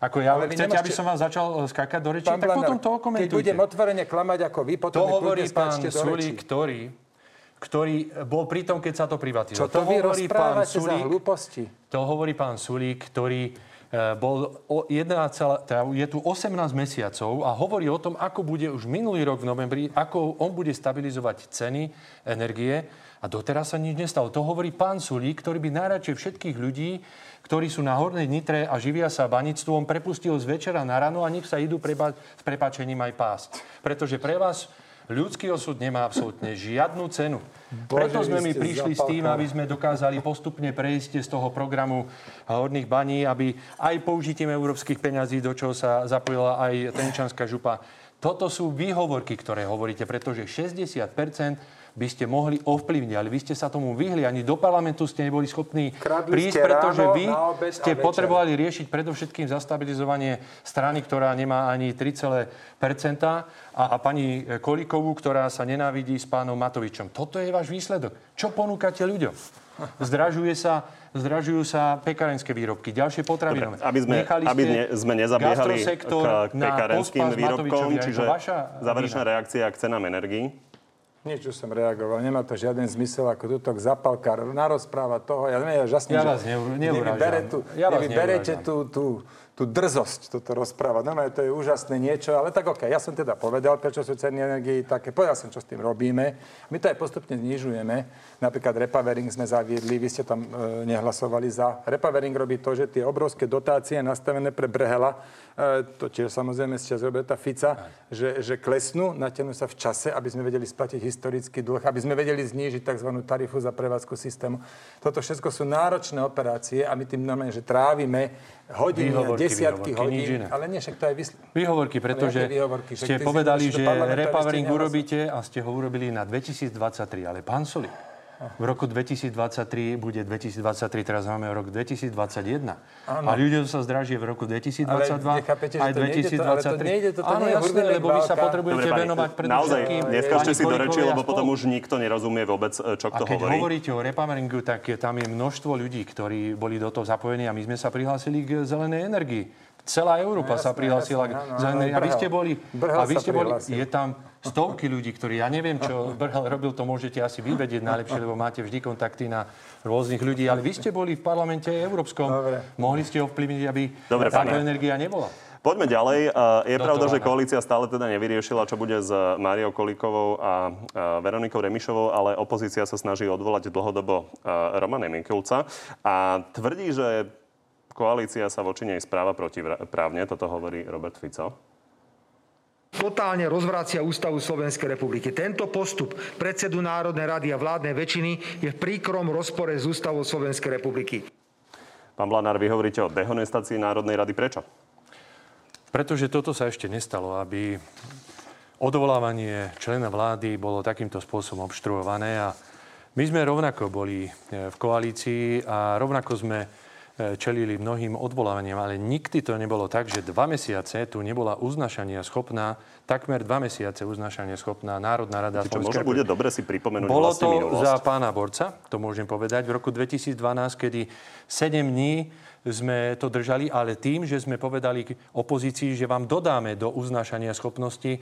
[SPEAKER 6] ako ja,
[SPEAKER 3] Ale
[SPEAKER 6] chcete,
[SPEAKER 3] nemôžete-
[SPEAKER 6] aby som vás začal e, skákať do rečí,
[SPEAKER 3] Pán
[SPEAKER 6] tak
[SPEAKER 3] Blanár,
[SPEAKER 6] potom to
[SPEAKER 3] keď
[SPEAKER 6] okomentujte.
[SPEAKER 3] budem otvorene klamať ako vy, potom
[SPEAKER 6] To hovorí pán Sulík, ktorý, ktorý bol pri tom, keď sa to
[SPEAKER 3] Čo
[SPEAKER 6] privatizoval.
[SPEAKER 3] to vy
[SPEAKER 6] hovorí pán
[SPEAKER 3] za hlúposti?
[SPEAKER 6] to hovorí pán Sulík, ktorý bol o 1, teda je tu 18 mesiacov a hovorí o tom, ako bude už minulý rok v novembri, ako on bude stabilizovať ceny energie a doteraz sa nič nestalo. To hovorí pán Sulík, ktorý by najradšej všetkých ľudí, ktorí sú na Hornej Nitre a živia sa banictvom, prepustil z večera na ráno a nech sa idú preba- s prepačením aj pásť. Pretože pre vás ľudský osud nemá absolútne žiadnu cenu. Preto
[SPEAKER 3] Bože,
[SPEAKER 6] sme
[SPEAKER 3] vy
[SPEAKER 6] my prišli s tým, aby sme dokázali postupne prejsť z toho programu horných baní, aby aj použitím európskych peňazí, do čoho sa zapojila aj Tenčanská župa. Toto sú výhovorky, ktoré hovoríte, pretože 60 by ste mohli ovplyvniť, ale vy ste sa tomu vyhli, ani do parlamentu ste neboli schopní
[SPEAKER 3] Kradli
[SPEAKER 6] prísť,
[SPEAKER 3] ste
[SPEAKER 6] pretože
[SPEAKER 3] ráno,
[SPEAKER 6] vy ste potrebovali riešiť predovšetkým zastabilizovanie strany, ktorá nemá ani 3, a, a pani Kolíkovú, ktorá sa nenávidí s pánom Matovičom. Toto je váš výsledok. Čo ponúkate ľuďom? Zdražuje sa, zdražujú sa pekárenské výrobky, ďalšie potravinové.
[SPEAKER 1] Dobre, aby sme,
[SPEAKER 6] Nechali
[SPEAKER 1] aby ne, sme nezabiehali k,
[SPEAKER 6] pospas
[SPEAKER 1] výrobkom, čiže
[SPEAKER 6] vaša
[SPEAKER 1] záverečná
[SPEAKER 6] vina.
[SPEAKER 1] reakcia k cenám energií.
[SPEAKER 3] Nič, čo som reagoval. Nemá to žiaden zmysel, ako tuto zapalkár narozpráva toho. Ja neviem, ja žasnem,
[SPEAKER 6] Ja vás neu-
[SPEAKER 3] kde vy bere tú, tú, tú, drzosť toto rozprávať. No, to je úžasné niečo, ale tak OK. Ja som teda povedal, prečo sú ceny energii také. Povedal som, čo s tým robíme. My to aj postupne znižujeme. Napríklad repowering sme zaviedli, vy ste tam e, nehlasovali za. Repowering robí to, že tie obrovské dotácie nastavené pre Brehela, e, to tiež samozrejme z čas Roberta Fica, že, že klesnú, natiahnu sa v čase, aby sme vedeli splatiť historický dlh, aby sme vedeli znížiť tzv. tarifu za prevádzku systému. Toto všetko sú náročné operácie a my tým normálne, že trávime hodiny,
[SPEAKER 6] Výhovorky,
[SPEAKER 3] desiatky
[SPEAKER 6] výhovorky, nič
[SPEAKER 3] hodín.
[SPEAKER 6] iné.
[SPEAKER 3] Ale nie, však to aj vysl...
[SPEAKER 6] Výhovorky, pretože
[SPEAKER 3] výhovorky?
[SPEAKER 6] Ste povedali, že repowering urobíte a ste ho urobili na 2023. Ale pán Soli, v roku 2023 bude 2023, teraz máme rok 2021.
[SPEAKER 3] Áno.
[SPEAKER 6] A ľudia sa zdražie v roku 2022
[SPEAKER 3] Ale nechápete, že
[SPEAKER 6] aj
[SPEAKER 3] to nejde to- ale to
[SPEAKER 6] 2023.
[SPEAKER 3] nejde to- to
[SPEAKER 6] Áno, jasné, lebo vy sa potrebujete
[SPEAKER 1] pani,
[SPEAKER 6] venovať
[SPEAKER 1] naozaj,
[SPEAKER 6] predovšetkým
[SPEAKER 1] neskočte si do reči,
[SPEAKER 6] a
[SPEAKER 1] lebo potom už nikto nerozumie vôbec, e, čo
[SPEAKER 6] A
[SPEAKER 1] kto
[SPEAKER 6] keď
[SPEAKER 1] hovorí.
[SPEAKER 6] hovoríte o repoweringu, tak je, tam je množstvo ľudí, ktorí boli do toho zapojení a my sme sa prihlásili k zelenej energii. Celá Európa
[SPEAKER 3] No,
[SPEAKER 6] sa prihlásila
[SPEAKER 3] jasné,
[SPEAKER 6] k
[SPEAKER 3] áno,
[SPEAKER 6] zelenej
[SPEAKER 3] áno,
[SPEAKER 6] A vy ste boli... A vy ste boli... Je tam stovky ľudí, ktorí... Ja neviem, čo Brhel robil, to môžete asi vyvedieť najlepšie, lebo máte vždy kontakty na rôznych ľudí. Ale vy ste boli v parlamente európskom.
[SPEAKER 3] Dobre.
[SPEAKER 6] Mohli ste ovplyvniť, aby
[SPEAKER 1] Dobre,
[SPEAKER 6] táto
[SPEAKER 1] pane.
[SPEAKER 6] energia nebola.
[SPEAKER 1] Poďme ďalej. E, Je
[SPEAKER 6] Do
[SPEAKER 1] pravda,
[SPEAKER 6] toho,
[SPEAKER 1] že koalícia stále teda nevyriešila, čo bude s Máriou Kolíkovou a e, Veronikou Remišovou, ale opozícia sa snaží odvolať dlhodobo e, Romana Mikulca a tvrdí, že koalícia sa voči nej správa protiprávne. Toto hovorí Robert Fico.
[SPEAKER 5] totálne rozvracia Ústavu Slovenskej republiky. Tento postup predsedu Národnej rady a vládnej väčšiny je v príkrom rozpore s Ústavou Slovenskej republiky.
[SPEAKER 1] Pán Blanár, vy hovoríte o dehonestácii Národnej rady. Prečo?
[SPEAKER 6] Pretože toto sa ešte nestalo, aby odvolávanie člena vlády bolo takýmto spôsobom obštruované a my sme rovnako boli e, v koalícii a rovnako sme čelili mnohým odvolávaniam, ale nikdy to nebolo tak, že dva mesiace tu nebola uznašania schopná, takmer dva mesiace uznašania schopná Národná rada
[SPEAKER 1] Čo možno bude dobre si pripomenúť
[SPEAKER 6] Bolo to
[SPEAKER 1] minulosť.
[SPEAKER 6] za pána Borca, to môžem povedať, v roku 2012, kedy 7 dní sme to držali, ale tým, že sme povedali opozícii, že vám dodáme do uznášania schopnosti e,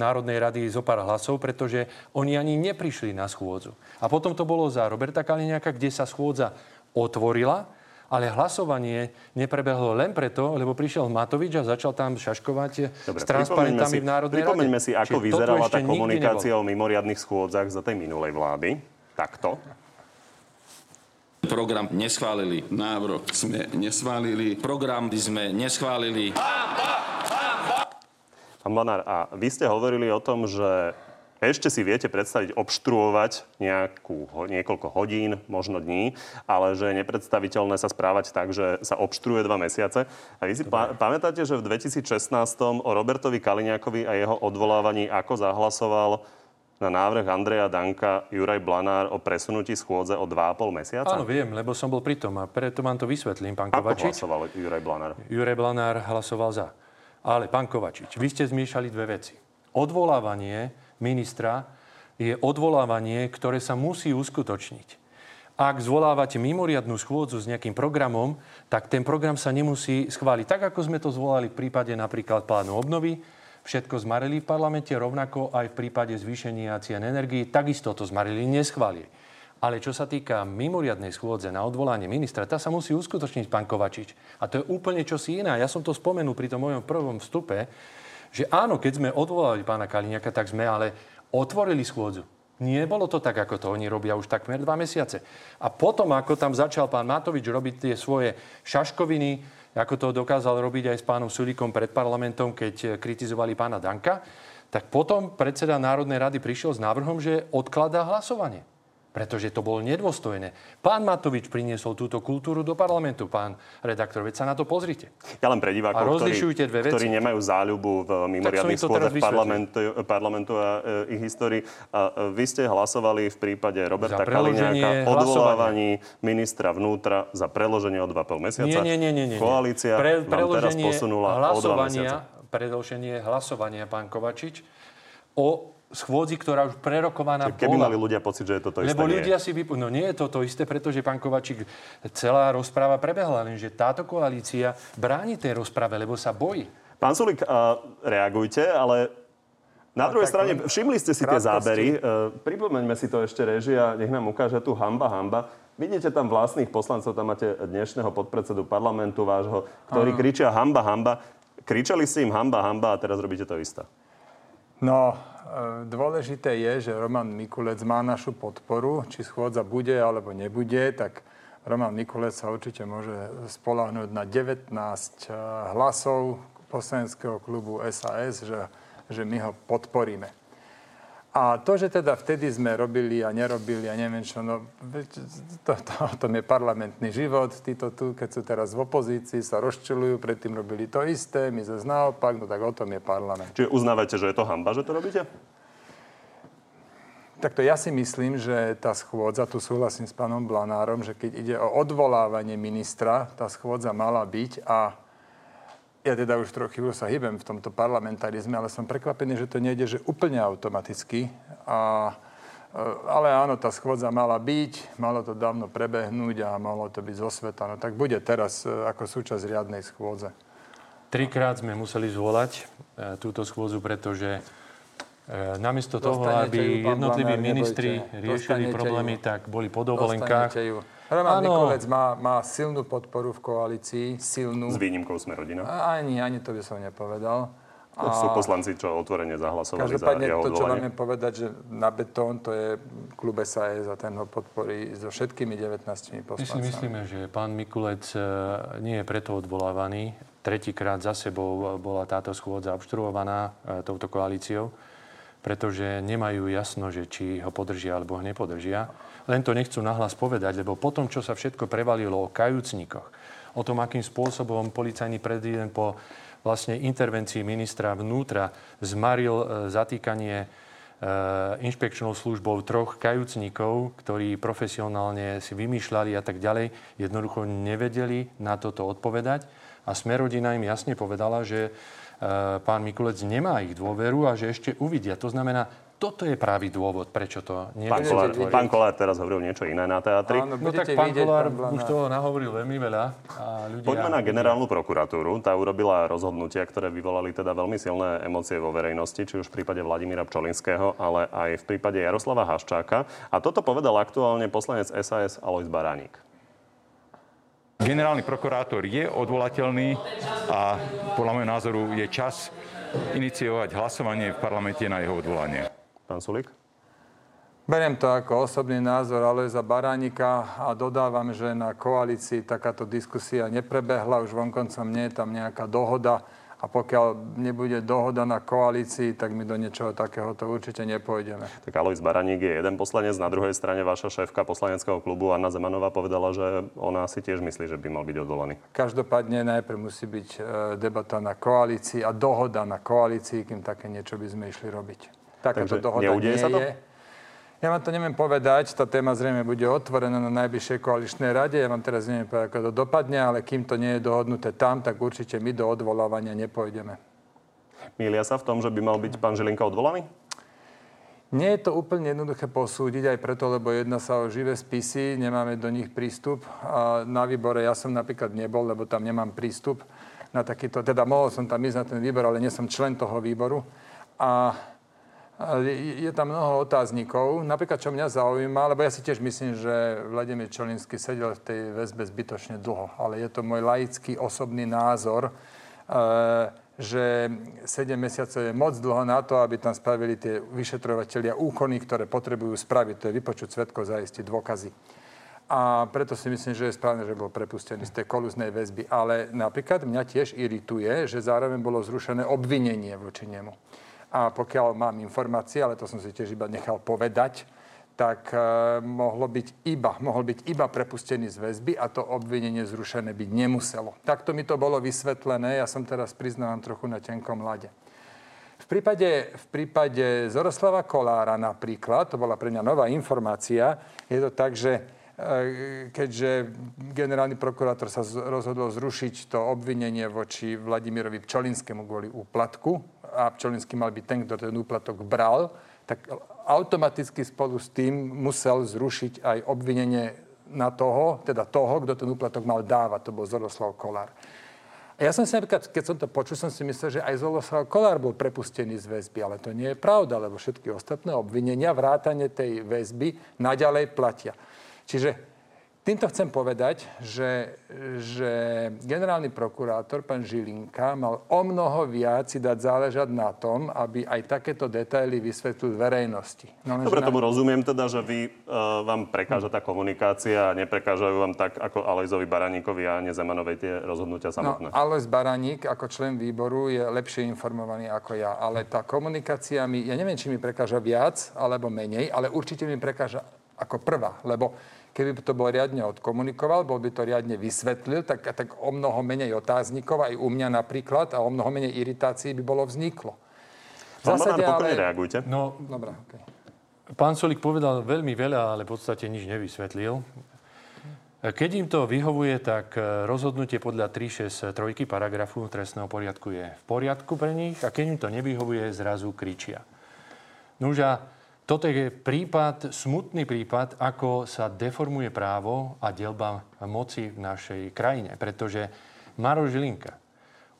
[SPEAKER 6] Národnej rady zo pár hlasov, pretože oni ani neprišli na schôdzu. A potom to bolo za Roberta Kaliňáka, kde sa schôdza otvorila Ale hlasovanie neprebehlo len preto, lebo prišiel Matovič a začal tam šaškovať Dobre, s transparentami v Národnej
[SPEAKER 1] pripomeňme rade. si, ako Čiže vyzerala tá komunikácia o mimoriadných schôdzach za tej minulej vlády. Takto.
[SPEAKER 9] Program neschválili. Návrh sme neschválili. Program sme neschválili.
[SPEAKER 1] Pán Banár, a vy ste hovorili o tom, že ešte si viete predstaviť obštruovať nejakú, niekoľko hodín, možno dní, ale že je nepredstaviteľné sa správať tak, že sa obštruuje dva mesiace. A vy si pa- pamätáte, že v 2016 o Robertovi Kaliňákovi a jeho odvolávaní ako zahlasoval na návrh Andreja Danka Juraj Blanár o presunutí schôdze o 2,5 mesiaca?
[SPEAKER 6] Áno, viem, lebo som bol pri tom a preto vám to vysvetlím, pán
[SPEAKER 1] Ako
[SPEAKER 6] Kovačič.
[SPEAKER 1] hlasoval Juraj Blanár?
[SPEAKER 6] Juraj Blanár hlasoval za. Ale, pán Kovačič, vy ste zmiešali dve veci. Odvolávanie ministra je odvolávanie, ktoré sa musí uskutočniť. Ak zvolávate mimoriadnú schôdzu s nejakým programom, tak ten program sa nemusí schváliť. Tak, ako sme to zvolali v prípade napríklad plánu obnovy, všetko zmarili v parlamente, rovnako aj v prípade zvýšenia cien energii, takisto to zmarili, neschválili. Ale čo sa týka mimoriadnej schôdze na odvolanie ministra, tá sa musí uskutočniť, pán Kovačič. A to je úplne čosi iné. Ja som to spomenul pri tom mojom prvom vstupe, že áno, keď sme odvolali pána Kaliňaka, tak sme ale otvorili schôdzu. Nie bolo to tak, ako to oni robia už takmer dva mesiace. A potom, ako tam začal pán Matovič robiť tie svoje šaškoviny, ako to dokázal robiť aj s pánom Sulíkom pred parlamentom, keď kritizovali pána Danka, tak potom predseda Národnej rady prišiel s návrhom, že odkladá hlasovanie pretože to bolo nedôstojné. Pán Matovič priniesol túto kultúru do parlamentu, pán redaktor, veď sa na to pozrite.
[SPEAKER 1] Ja len pre divákov, ktorí, dve veci. ktorí nemajú záľubu v mimoriadných schôdzach parlamentu, parlamentu a e, ich histórii. A, e, vy ste hlasovali v prípade Roberta Kaliňáka odvolávaní ministra vnútra za preloženie o 2,5 mesiaca.
[SPEAKER 6] Nie, nie, nie, nie, nie.
[SPEAKER 1] Koalícia Pre, vám teraz posunula o 2 mesiaca.
[SPEAKER 6] Predlženie hlasovania, pán Kovačič, o schôdzi, ktorá už prerokovaná
[SPEAKER 1] Čiže keby bola. mali ľudia pocit, že je toto isté,
[SPEAKER 6] Lebo ľudia si vypú... No nie je to to isté, pretože pán Kovačík, celá rozpráva prebehla, lenže táto koalícia bráni tej rozprave, lebo sa bojí.
[SPEAKER 1] Pán Sulik, uh, reagujte, ale na druhej strane, všimli ste si tie zábery. Uh, pripomeňme si to ešte režia, nech nám ukáže tu hamba, hamba. Vidíte tam vlastných poslancov, tam máte dnešného podpredsedu parlamentu vášho, ktorí Aha. kričia hamba, hamba. Kričali ste im hamba, hamba a teraz robíte to isté.
[SPEAKER 3] No, E, dôležité je, že Roman Mikulec má našu podporu. Či schôdza bude alebo nebude, tak Roman Mikulec sa určite môže spolahnuť na 19 e, hlasov poslaneckého klubu SAS, že, že my ho podporíme. A to, že teda vtedy sme robili a nerobili a neviem čo, no, to, to, o tom je parlamentný život. Títo tu, keď sú teraz v opozícii, sa rozčilujú, predtým robili to isté, my zase naopak, no tak o tom je parlament.
[SPEAKER 1] Čiže uznávate, že je to hamba, že to robíte?
[SPEAKER 3] Takto ja si myslím, že tá schôdza, tu súhlasím s pánom Blanárom, že keď ide o odvolávanie ministra, tá schôdza mala byť a ja teda už trochu sa hýbem v tomto parlamentarizme, ale som prekvapený, že to nejde, že úplne automaticky. A, e, ale áno, tá schôdza mala byť, malo to dávno prebehnúť a malo to byť zo sveta. No tak bude teraz e, ako súčasť riadnej schôdze.
[SPEAKER 6] Trikrát sme museli zvolať e, túto schôdzu, pretože namiesto toho, aby jednotliví ministri riešili problémy, tak boli po dovolenkách.
[SPEAKER 3] Roman Mikulec má, má silnú podporu v koalícii, silnú.
[SPEAKER 1] S výnimkou sme rodina?
[SPEAKER 3] Ani, ani to by som nepovedal.
[SPEAKER 1] To sú poslanci, čo otvorene zahlasovali za jeho
[SPEAKER 3] to, čo máme povedať, že na betón to je klub SAS a ten ho podporí so všetkými 19 poslancami. My
[SPEAKER 6] si myslíme, že pán Mikulec e, nie je preto odvolávaný. Tretíkrát za sebou bola táto schôdza obštruovaná e, touto koalíciou, pretože nemajú jasno, že či ho podržia alebo ho nepodržia. Len to nechcú nahlas povedať, lebo potom, čo sa všetko prevalilo o kajúcnikoch, o tom, akým spôsobom policajný prezident po vlastne intervencii ministra vnútra zmaril e, zatýkanie e, inšpekčnou službou troch kajúcnikov, ktorí profesionálne si vymýšľali a tak ďalej, jednoducho nevedeli na toto odpovedať. A Smerodina im jasne povedala, že e, pán Mikulec nemá ich dôveru a že ešte uvidia. To znamená, toto je pravý dôvod, prečo to
[SPEAKER 1] nie pán Kolár, pán Kolár teraz hovoril niečo iné na teatri.
[SPEAKER 6] Áno, no tak pán vidieť, Kolár pán už toho nahovoril veľmi veľa. A ľudia...
[SPEAKER 1] Poďme na generálnu prokuratúru. Tá urobila rozhodnutia, ktoré vyvolali teda veľmi silné emócie vo verejnosti, či už v prípade Vladimíra Pčolinského, ale aj v prípade Jaroslava Haščáka. A toto povedal aktuálne poslanec SAS Alois Baránik.
[SPEAKER 10] Generálny prokurátor je odvolateľný a podľa môjho názoru je čas iniciovať hlasovanie v parlamente na jeho odvolanie.
[SPEAKER 1] Pán Sulik?
[SPEAKER 3] Beriem to ako osobný názor Alojza Baránika a dodávam, že na koalícii takáto diskusia neprebehla, už vonkoncom nie je tam nejaká dohoda a pokiaľ nebude dohoda na koalícii, tak my do niečoho takéhoto určite nepôjdeme.
[SPEAKER 1] Tak Alojz Baraník je jeden poslanec, na druhej strane vaša šéfka poslaneckého klubu Anna Zemanová povedala, že ona si tiež myslí, že by mal byť odvolaný.
[SPEAKER 3] Každopádne najprv musí byť e, debata na koalícii a dohoda na koalícii, kým také niečo by sme išli robiť. Takáto dohoda nie
[SPEAKER 1] sa to?
[SPEAKER 3] je. Ja vám to neviem povedať, tá téma zrejme bude otvorená na najbližšej koaličnej rade. Ja vám teraz neviem povedať, ako to dopadne, ale kým to nie je dohodnuté tam, tak určite my do odvolávania nepôjdeme.
[SPEAKER 1] Mília sa v tom, že by mal byť pán Žilinka odvolaný?
[SPEAKER 3] Nie je to úplne jednoduché posúdiť aj preto, lebo jedna sa o živé spisy, nemáme do nich prístup. A na výbore ja som napríklad nebol, lebo tam nemám prístup na takýto, teda mohol som tam ísť na ten výbor, ale nie som člen toho výboru. A je tam mnoho otáznikov. Napríklad, čo mňa zaujíma, lebo ja si tiež myslím, že Vladimír Čolinsky sedel v tej väzbe zbytočne dlho, ale je to môj laický osobný názor, e, že 7 mesiacov je moc dlho na to, aby tam spravili tie vyšetrovateľia úkony, ktoré potrebujú spraviť. To je vypočuť svetkov, zaistiť dôkazy. A preto si myslím, že je správne, že bol prepustený z tej kolúznej väzby. Ale napríklad mňa tiež irituje, že zároveň bolo zrušené obvinenie voči nemu. A pokiaľ mám informácie, ale to som si tiež iba nechal povedať, tak e, mohlo byť iba, mohol byť iba prepustený z väzby a to obvinenie zrušené byť nemuselo. Takto mi to bolo vysvetlené, ja som teraz priznávam trochu na tenkom lade. V prípade, v prípade Zoroslava Kolára napríklad, to bola pre mňa nová informácia, je to tak, že keďže generálny prokurátor sa rozhodol zrušiť to obvinenie voči Vladimirovi Pčolinskému kvôli úplatku, a Pčolinský mal byť ten, kto ten úplatok bral, tak automaticky spolu s tým musel zrušiť aj obvinenie na toho, teda toho, kto ten úplatok mal dávať. To bol Zoroslav Kolár. A ja som si napríklad, keď som to počul, som si myslel, že aj Zoroslav Kolár bol prepustený z väzby, ale to nie je pravda, lebo všetky ostatné obvinenia, vrátane tej väzby, naďalej platia. Čiže Týmto chcem povedať, že, že generálny prokurátor, pán Žilinka, mal o mnoho viac si dať záležať na tom, aby aj takéto detaily vysvetlil verejnosti.
[SPEAKER 1] No, Dobre, na... tomu rozumiem teda, že vy, uh, vám prekáža tá komunikácia a neprekážajú vám tak ako Alojzovi Baraníkovi a Nezemanovej tie rozhodnutia no, samotné.
[SPEAKER 3] No, Alojz Baraník ako člen výboru je lepšie informovaný ako ja, ale tá komunikácia mi, ja neviem, či mi prekáža viac alebo menej, ale určite mi prekáža ako prvá, lebo Keby to bol riadne odkomunikoval, bol by to riadne vysvetlil, tak, tak o mnoho menej otáznikov, aj u mňa napríklad, a o mnoho menej iritácií by bolo vzniklo.
[SPEAKER 1] V zásade, ale... reagujte.
[SPEAKER 6] No, Dobre, okay. Pán Solik povedal veľmi veľa, ale v podstate nič nevysvetlil. Keď im to vyhovuje, tak rozhodnutie podľa 363 paragrafu trestného poriadku je v poriadku pre nich a keď im to nevyhovuje, zrazu kričia. Nuža, toto je prípad, smutný prípad, ako sa deformuje právo a delba moci v našej krajine. Pretože Maro Žilinka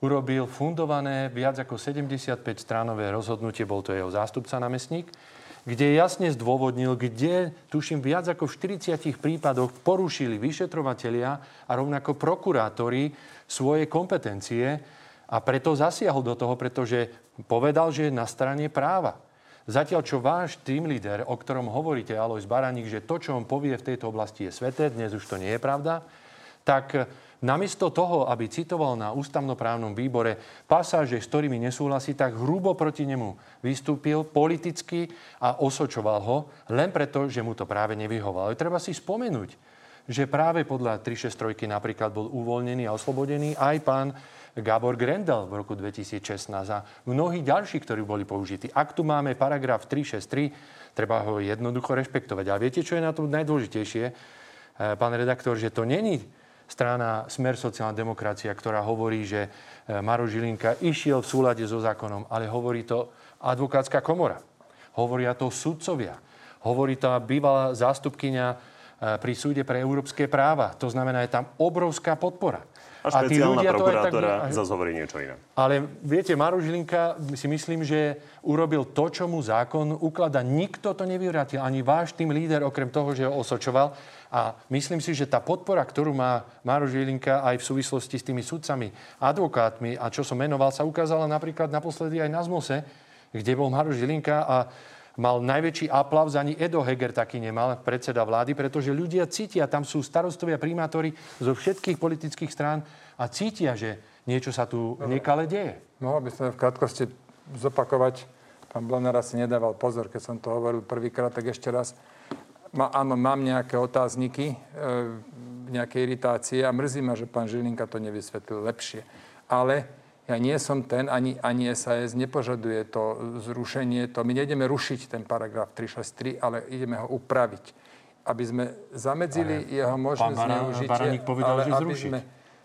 [SPEAKER 6] urobil fundované viac ako 75-stránové rozhodnutie, bol to jeho zástupca namestník, kde jasne zdôvodnil, kde, tuším, viac ako v 40 prípadoch porušili vyšetrovatelia a rovnako prokurátori svoje kompetencie a preto zasiahol do toho, pretože povedal, že je na strane práva. Zatiaľ, čo váš tým líder, o ktorom hovoríte, Alois Baraník, že to, čo on povie v tejto oblasti je sveté, dnes už to nie je pravda, tak namiesto toho, aby citoval na ústavnoprávnom výbore pasáže, s ktorými nesúhlasí, tak hrubo proti nemu vystúpil politicky a osočoval ho, len preto, že mu to práve nevyhoval. Ale treba si spomenúť, že práve podľa 363 napríklad bol uvoľnený a oslobodený aj pán Gabor Grendel v roku 2016 a mnohí ďalší, ktorí boli použití. Ak tu máme paragraf 363, treba ho jednoducho rešpektovať. A viete, čo je na tom najdôležitejšie, eh, pán redaktor, že to není strana Smer sociálna demokracia, ktorá hovorí, že eh, Maro Žilinka išiel v súlade so zákonom, ale hovorí to advokátska komora. Hovoria to sudcovia. Hovorí to bývalá zástupkynia pri súde pre európske práva. To znamená, je tam obrovská podpora.
[SPEAKER 1] A špeciálna a prokurátora tak... zase hovorí niečo iné.
[SPEAKER 6] Ale viete, Maro Žilinka si myslím, že urobil to, čo mu zákon uklada. Nikto to nevyvratil, ani váš tým líder, okrem toho, že ho osočoval. A myslím si, že tá podpora, ktorú má Maro Žilinka aj v súvislosti s tými sudcami, advokátmi a čo som menoval, sa ukázala napríklad naposledy aj na ZMOSE, kde bol Maro Žilinka a mal najväčší aplauz, ani Edo Heger taký nemal, predseda vlády, pretože ľudia cítia, tam sú starostovia, primátori zo všetkých politických strán a cítia, že niečo sa tu nekale deje.
[SPEAKER 3] Mohol by som v krátkosti zopakovať, pán Blanár asi nedával pozor, keď som to hovoril prvýkrát, tak ešte raz. Ma, áno, mám nejaké otázniky, e, nejaké iриtácie a mrzí ma, že pán Žilinka to nevysvetlil lepšie. Ale ja nie som ten, ani, ani SAS nepožaduje to zrušenie. To my nejdeme rušiť ten paragraf 363, ale ideme ho upraviť. Aby sme zamedzili ale jeho možné zneužitie. Pán
[SPEAKER 6] povedal, ale že zrušiť. sme,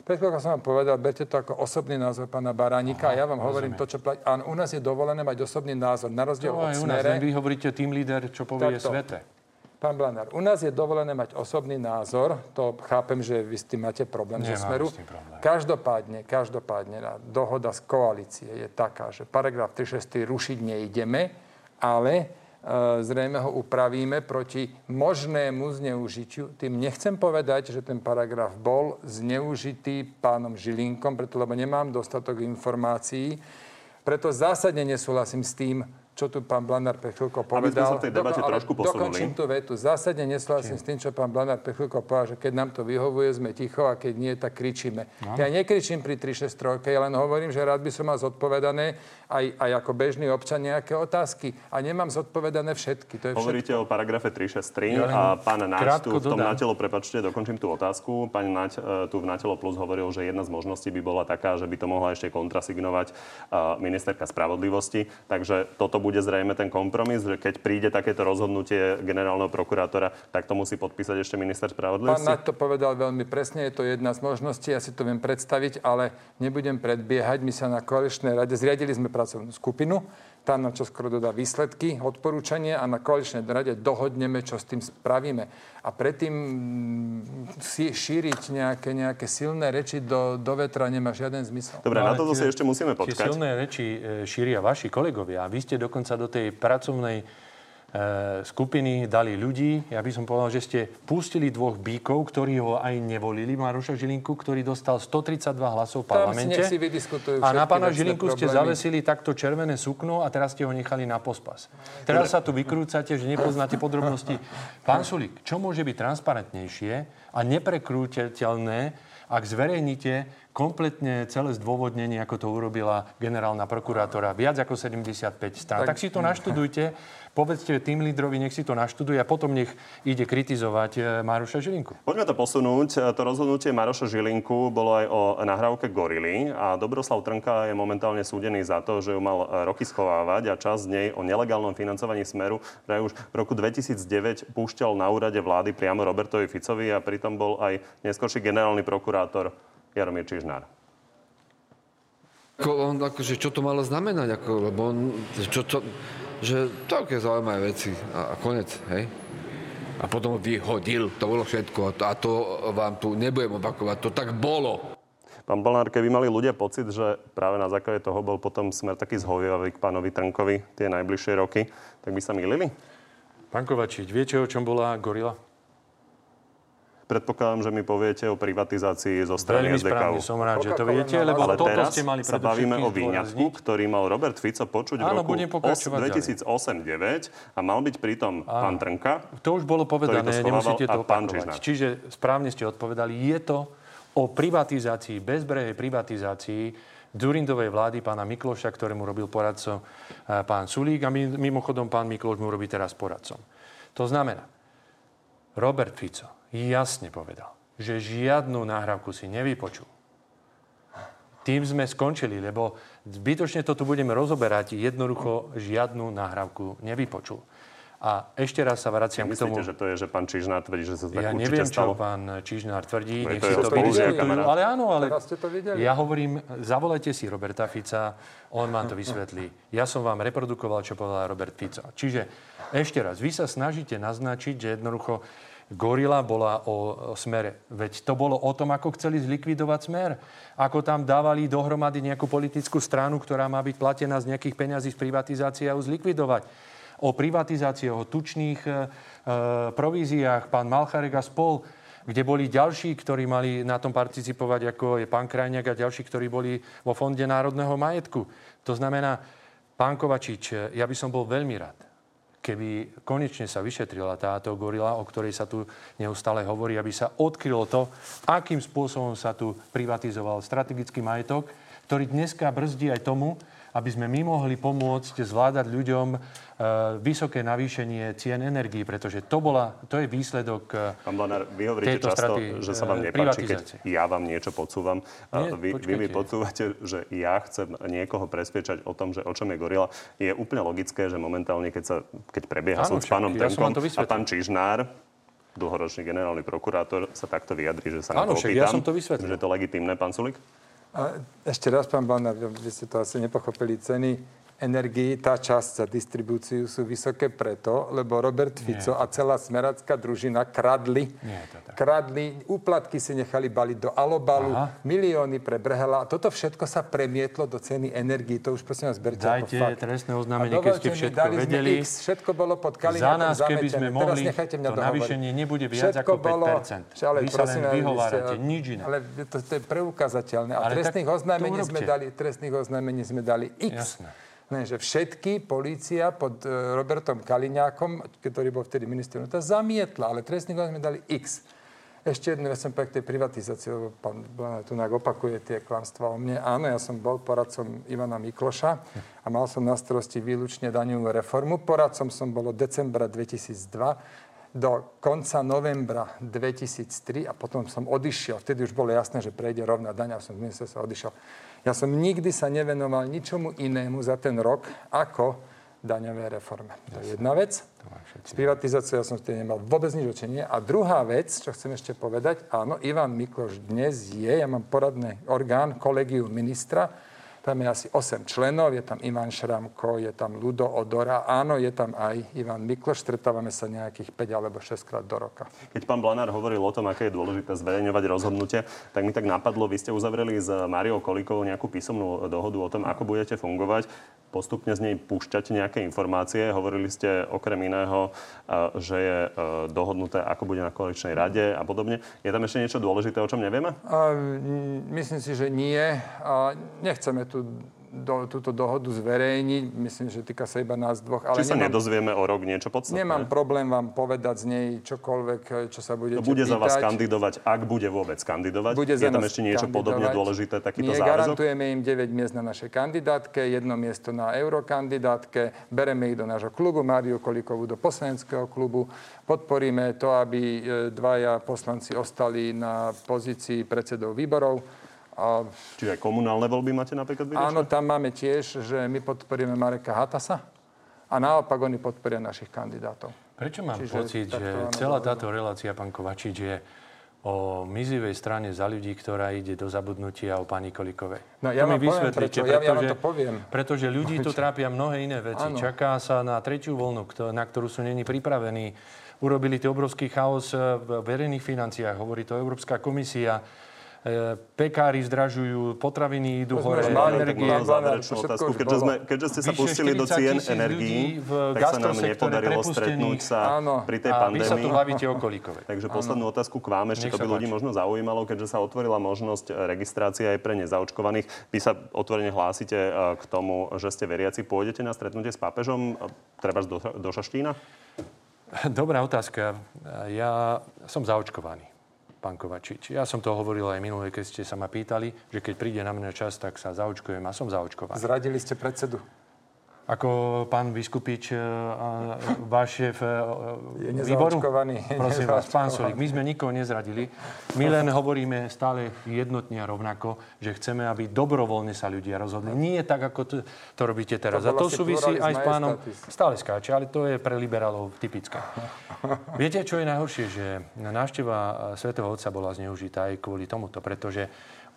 [SPEAKER 3] pred som vám povedal, berte to ako osobný názor pána Baránika Aha, a ja vám rozumiem. hovorím to, čo platí. Áno, u nás je dovolené mať osobný názor. Na rozdiel no, od smere...
[SPEAKER 6] Nás, vy hovoríte tým líder, čo povie Takto. svete.
[SPEAKER 3] Pán Blanár, u nás je dovolené mať osobný názor, to chápem, že vy s tým máte problém zo smeru. Každopádne, každopádne, dohoda z koalície je taká, že paragraf 363 rušiť neideme, ale e, zrejme ho upravíme proti možnému zneužitiu. Tým nechcem povedať, že ten paragraf bol zneužitý pánom Žilinkom, preto lebo nemám dostatok informácií. Preto zásadne nesúhlasím s tým, čo tu pán Blanár pre chvíľko povedal.
[SPEAKER 1] Aby sme sa v tej debate Doko, trošku posunuli.
[SPEAKER 3] Dokončím tú vetu. Zásadne nesúhlasím s tým, čo pán Blanár pre chvíľko povedal, že keď nám to vyhovuje, sme ticho a keď nie, tak kričíme. No. Ja nekričím pri 363, ja len hovorím, že rád by som mal zodpovedané aj, aj ako bežný občan nejaké otázky. A nemám zodpovedané všetky. To je
[SPEAKER 1] Hovoríte všetko. o paragrafe 363 ja a pán Naď tu v tom Natelo, prepačte, dokončím tú otázku. Pán Naď e, tu v Natelo Plus hovoril, že jedna z možností by bola taká, že by to mohla ešte kontrasignovať e, ministerka spravodlivosti. Takže toto bude zrejme ten kompromis, že keď príde takéto rozhodnutie generálneho prokurátora, tak to musí podpísať ešte minister spravodlivosti?
[SPEAKER 3] Pán Naď to povedal veľmi presne, je to jedna z možností, ja si to viem predstaviť, ale nebudem predbiehať. My sa na koaličnej rade zriadili sme pracovnú skupinu, tá nám čo skoro dodá výsledky, odporúčania a na koaličnej rade dohodneme, čo s tým spravíme. A predtým mm, si šíriť nejaké, nejaké silné reči do, do vetra nemá žiaden zmysel.
[SPEAKER 1] Dobre, no, na to si ešte musíme počkať.
[SPEAKER 6] Tie silné reči e, šíria vaši kolegovia. A vy ste dokonca do tej pracovnej skupiny dali ľudí. Ja by som povedal, že ste pustili dvoch bíkov, ktorí ho aj nevolili, Maroša Žilinku, ktorý dostal 132 hlasov v parlamente.
[SPEAKER 3] si
[SPEAKER 6] a na pána Žilinku ste zavesili takto červené sukno a teraz ste ho nechali na pospas. Teraz sa tu vykrúcate, že nepoznáte podrobnosti. Pán Sulík, čo môže byť transparentnejšie a neprekrúteľné, ak zverejníte kompletne celé zdôvodnenie, ako to urobila generálna prokurátora, viac ako 75 strán. Tak, tak si to naštudujte povedzte tým lídrovi, nech si to naštuduje a potom nech ide kritizovať e, Maroša Žilinku.
[SPEAKER 1] Poďme to posunúť. To rozhodnutie Maroša Žilinku bolo aj o nahrávke Gorily a Dobroslav Trnka je momentálne súdený za to, že ju mal roky schovávať a čas z nej o nelegálnom financovaní Smeru že už v roku 2009 púšťal na úrade vlády priamo Robertovi Ficovi a pritom bol aj neskôrší generálny prokurátor Jaromír Čižnár.
[SPEAKER 11] Ako on, akože, čo to malo znamenať? Ako, lebo on, čo, čo, že také zaujímavé veci a, a konec, hej. A potom vyhodil, to bolo všetko a to, a to vám tu nebudem opakovať, to tak bolo.
[SPEAKER 1] Pán Balnár, keby mali ľudia pocit, že práve na základe toho bol potom smer taký zhoviavý k pánovi Trnkovi tie najbližšie roky, tak by sa milili?
[SPEAKER 6] Pán Kovačič, viete, o čom bola gorila?
[SPEAKER 1] Predpokladám, že mi poviete o privatizácii zo strany
[SPEAKER 6] Veľmi som rád, že to viete, lebo
[SPEAKER 1] Ale
[SPEAKER 6] toto ste mali
[SPEAKER 1] sa bavíme o výňatku, ktorý mal Robert Fico počuť
[SPEAKER 6] Áno,
[SPEAKER 1] v roku 2008-2009 a mal byť pritom Áno. pán Trnka.
[SPEAKER 6] To už bolo povedané, to nemusíte to opakovať. Čiže správne ste odpovedali, je to o privatizácii, bezbrehej privatizácii Durindovej vlády pána Mikloša, ktorému robil poradcom eh, pán Sulík a mimochodom pán Mikloš mu robí teraz poradcom. To znamená, Robert Fico jasne povedal, že žiadnu náhrávku si nevypočul. Tým sme skončili, lebo zbytočne to tu budeme rozoberať. Jednoducho žiadnu náhrávku nevypočul. A ešte raz sa vraciam
[SPEAKER 1] Myslíte,
[SPEAKER 6] k tomu...
[SPEAKER 1] že to je, že pán Čižnár tvrdí, že sa tak
[SPEAKER 6] ja neviem,
[SPEAKER 1] stalo?
[SPEAKER 6] čo pán Čižnár tvrdí.
[SPEAKER 1] Nech
[SPEAKER 6] si
[SPEAKER 1] to,
[SPEAKER 6] to vydiskutujú. Ale áno, ale ja hovorím, zavolajte si Roberta Fica, on vám to vysvetlí. Ja som vám reprodukoval, čo povedal Robert Fico. Čiže ešte raz, vy sa snažíte naznačiť, že jednoducho Gorila bola o, o smere. Veď to bolo o tom, ako chceli zlikvidovať smer. Ako tam dávali dohromady nejakú politickú stranu, ktorá má byť platená z nejakých peňazí z privatizácie a ju zlikvidovať. O privatizácii, o tučných e, e, províziách, pán Malcharek a spol, kde boli ďalší, ktorí mali na tom participovať, ako je pán Krajniak a ďalší, ktorí boli vo Fonde národného majetku. To znamená, pán Kovačič, ja by som bol veľmi rád, keby konečne sa vyšetrila táto gorila, o ktorej sa tu neustále hovorí, aby sa odkrylo to, akým spôsobom sa tu privatizoval strategický majetok, ktorý dneska brzdí aj tomu, aby sme my mohli pomôcť zvládať ľuďom e, vysoké navýšenie cien energií, pretože to, bola, to je výsledok
[SPEAKER 1] e, Pán Blanár, vy hovoríte často, straty, že sa vám e, nepáči, keď ja vám niečo podsúvam. Nie, vy, vy mi podsúvate, že ja chcem niekoho presviečať o tom, že o čom je gorila. Je úplne logické, že momentálne, keď, sa, keď prebieha súd s pánom ja Trnkom a pán Čižnár, dlhoročný generálny prokurátor sa takto vyjadrí, že sa
[SPEAKER 6] Áno,
[SPEAKER 1] na to
[SPEAKER 6] opýtam, ja som to vysvetlil.
[SPEAKER 1] Že je to legitímne, pán Sulik?
[SPEAKER 3] A ešte raz, pán Balnár, vy ste to asi nepochopili. Ceny energii, tá časť za distribúciu sú vysoké preto, lebo Robert Fico Nie. a celá smeracká družina kradli, Nie, kradli, úplatky si nechali baliť do alobalu, Aha. milióny pre Brhela. Toto všetko sa premietlo do ceny energii. To už prosím vás berte
[SPEAKER 6] Dajte ako fakt. trestné oznámenie, keď ste všetko
[SPEAKER 3] dali
[SPEAKER 6] vedeli.
[SPEAKER 3] X, všetko bolo pod Kaliňakom
[SPEAKER 6] Za nás, keby sme mohli, to navýšenie nebude viac všetko ako 5%. Bolo, ale, Vy sa len vyhovárate, nič iné.
[SPEAKER 3] Ale to, to je preukázateľné. A trestných oznámení sme dali, trestných oznámení sme dali X. Jasné. Ne, že všetky polícia pod e, Robertom Kaliňákom, ktorý bol vtedy minister to zamietla, ale trestný sme dali X. Ešte jednu vec som k tej privatizácii, lebo pán tu opakuje tie klamstvá o mne. Áno, ja som bol poradcom Ivana Mikloša a mal som na starosti výlučne daňovú reformu. Poradcom som bol od decembra 2002 do konca novembra 2003 a potom som odišiel. Vtedy už bolo jasné, že prejde rovná daň a som z ministerstva odišiel. Ja som nikdy sa nevenoval ničomu inému za ten rok, ako daňové reforme. To je jedna vec. S privatizáciou ja som vtedy nemal vôbec nič očenie. A druhá vec, čo chcem ešte povedať, áno, Ivan Mikloš dnes je, ja mám poradný orgán, kolegiu ministra, tam je asi 8 členov, je tam Ivan Šramko, je tam Ludo Odora, áno, je tam aj Ivan Mikloš, stretávame sa nejakých 5 alebo 6 krát do roka.
[SPEAKER 1] Keď pán Blanár hovoril o tom, aké je dôležité zverejňovať rozhodnutie, tak mi tak napadlo, vy ste uzavreli s Máriou Kolíkovou nejakú písomnú dohodu o tom, ako budete fungovať, postupne z nej púšťať nejaké informácie. Hovorili ste okrem iného, že je e, dohodnuté, ako bude na koaličnej rade a podobne. Je tam ešte niečo dôležité, o čom nevieme?
[SPEAKER 3] Myslím si, že nie. Nechceme tu do, túto dohodu zverejniť. Myslím, že týka sa iba nás dvoch.
[SPEAKER 1] Ale Či sa nemám, nedozvieme o rok niečo podstatné?
[SPEAKER 3] Nemám problém vám povedať z nej čokoľvek, čo sa bude
[SPEAKER 1] To bude pýtať. za vás kandidovať, ak bude vôbec kandidovať?
[SPEAKER 3] Bude
[SPEAKER 1] Je tam ešte niečo podobne dôležité, takýto
[SPEAKER 3] Nie,
[SPEAKER 1] záväzok?
[SPEAKER 3] garantujeme im 9 miest na našej kandidátke, jedno miesto na eurokandidátke, bereme ich do nášho klubu, Máriu Kolíkovú do poslaneckého klubu, podporíme to, aby e, dvaja poslanci ostali na pozícii predsedov výborov
[SPEAKER 1] a... Čiže aj komunálne voľby máte napríklad vyriešené?
[SPEAKER 3] Áno, tam máme tiež, že my podporíme Mareka Hatasa a naopak oni podporia našich kandidátov.
[SPEAKER 6] Prečo mám Čiže pocit, že celá táto relácia, pán Kovačič, je o mizivej strane za ľudí, ktorá ide do zabudnutia o pani Kolikovej.
[SPEAKER 3] No ja vám poviem prečo. Pretože, ja, ja vám to poviem.
[SPEAKER 6] Pretože ľudí tu trápia mnohé iné veci. Ano. Čaká sa na tretiu voľnu, na ktorú sú není pripravení. Urobili to obrovský chaos v verejných financiách. Hovorí to Európska komisia pekári zdražujú, potraviny idú hore,
[SPEAKER 1] energie. otázku. Keďže, sme, keďže ste sa pustili do cien energií, tak sa nám nepodarilo stretnúť sa áno, pri tej pandémii.
[SPEAKER 6] A vy sa tu bavíte o kolíkovej.
[SPEAKER 1] Takže poslednú otázku k vám, ešte to by ľudí možno zaujímalo, keďže sa otvorila možnosť registrácie aj pre nezaočkovaných. Vy sa otvorene hlásite e, k tomu, že ste veriaci. Pôjdete na stretnutie s pápežom, treba do, do Šaštína?
[SPEAKER 6] Dobrá otázka. Ja som zaočkovaný pán Kovačič. Ja som to hovoril aj minulé, keď ste sa ma pýtali, že keď príde na mňa čas, tak sa zaočkujem a som zaočkovaný.
[SPEAKER 3] Zradili ste predsedu.
[SPEAKER 6] Ako pán Vyskupič, e, váš šéf
[SPEAKER 3] e, je výboru?
[SPEAKER 6] Prosím vás, pán Solík, my sme nikoho nezradili. My len hovoríme stále jednotne a rovnako, že chceme, aby dobrovoľne sa ľudia rozhodli. Nie tak, ako to, to robíte teraz. To a to súvisí aj s pánom... Stále skáče, ale to je pre liberálov typické. Viete, čo je najhoršie? Že návšteva Svetého Otca bola zneužitá aj kvôli tomuto, pretože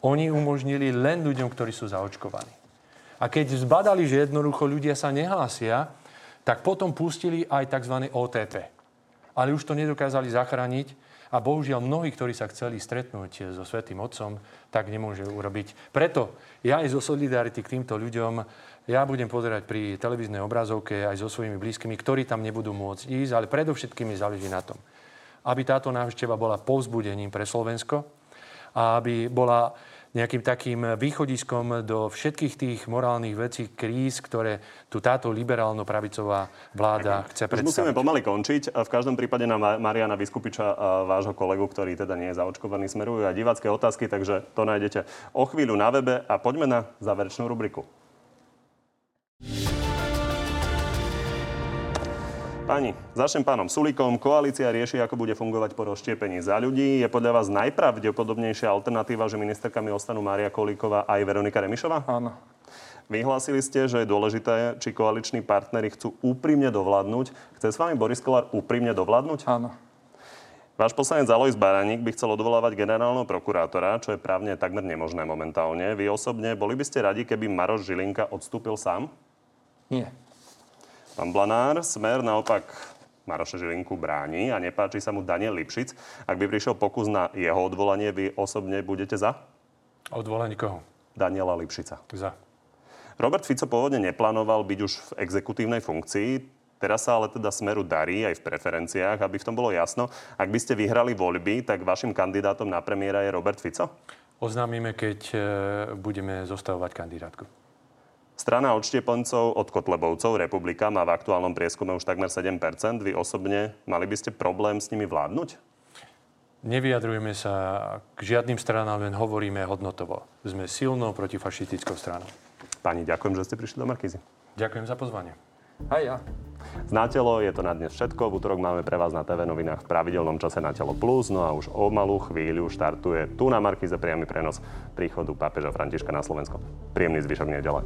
[SPEAKER 6] oni umožnili len ľuďom, ktorí sú zaočkovaní. A keď zbadali, že jednoducho ľudia sa nehlásia, tak potom pustili aj tzv. OTP. ale už to nedokázali zachrániť a bohužiaľ mnohí, ktorí sa chceli stretnúť so Svetým Otcom, tak nemôžu urobiť. Preto ja aj zo solidarity k týmto ľuďom ja budem pozerať pri televíznej obrazovke aj so svojimi blízkymi, ktorí tam nebudú môcť ísť, ale predovšetkým mi záleží na tom, aby táto návšteva bola povzbudením pre Slovensko a aby bola nejakým takým východiskom do všetkých tých morálnych vecí, kríz, ktoré tu táto liberálno-pravicová vláda chce predstaviť.
[SPEAKER 1] Musíme pomaly končiť. V každom prípade na Mariana Vyskupiča, vášho kolegu, ktorý teda nie je zaočkovaný, smerujú aj divácké otázky, takže to nájdete o chvíľu na webe a poďme na záverečnú rubriku. Pani, začnem pánom Sulíkom. Koalícia rieši, ako bude fungovať po rozštiepení za ľudí. Je podľa vás najpravdepodobnejšia alternatíva, že ministerkami ostanú Mária Kolíková a aj Veronika Remišová?
[SPEAKER 3] Áno.
[SPEAKER 1] Vyhlásili ste, že je dôležité, či koaliční partnery chcú úprimne dovládnuť. Chce s vami Boris Kolár úprimne dovládnuť?
[SPEAKER 3] Áno.
[SPEAKER 1] Váš poslanec Alois Baraník by chcel odvolávať generálneho prokurátora, čo je právne takmer nemožné momentálne. Vy osobne boli by ste radi, keby Maroš Žilinka odstúpil sám?
[SPEAKER 3] Nie.
[SPEAKER 1] Pán Blanár, Smer naopak Maroša Žilinku bráni a nepáči sa mu Daniel Lipšic. Ak by prišiel pokus na jeho odvolanie, vy osobne budete za?
[SPEAKER 6] Odvolanie koho?
[SPEAKER 1] Daniela Lipšica.
[SPEAKER 6] Za.
[SPEAKER 1] Robert Fico pôvodne neplánoval byť už v exekutívnej funkcii. Teraz sa ale teda Smeru darí aj v preferenciách, aby v tom bolo jasno. Ak by ste vyhrali voľby, tak vašim kandidátom na premiéra je Robert Fico?
[SPEAKER 6] Oznámime, keď e, budeme zostavovať kandidátku.
[SPEAKER 1] Strana odštieponcov od Kotlebovcov, Republika, má v aktuálnom prieskume už takmer 7 Vy osobne mali by ste problém s nimi vládnuť?
[SPEAKER 6] Nevyjadrujeme sa k žiadnym stranám, len hovoríme hodnotovo. Sme silnou protifašistickou stranou.
[SPEAKER 1] Pani, ďakujem, že ste prišli do Markízy.
[SPEAKER 6] Ďakujem za pozvanie.
[SPEAKER 3] Aj ja.
[SPEAKER 1] Na telo je to na dnes všetko. V útorok máme pre vás na TV novinách v pravidelnom čase na telo plus. No a už o malú chvíľu štartuje tu na Markize priamy prenos príchodu pápeža Františka na Slovensko. Príjemný zvyšok nedele.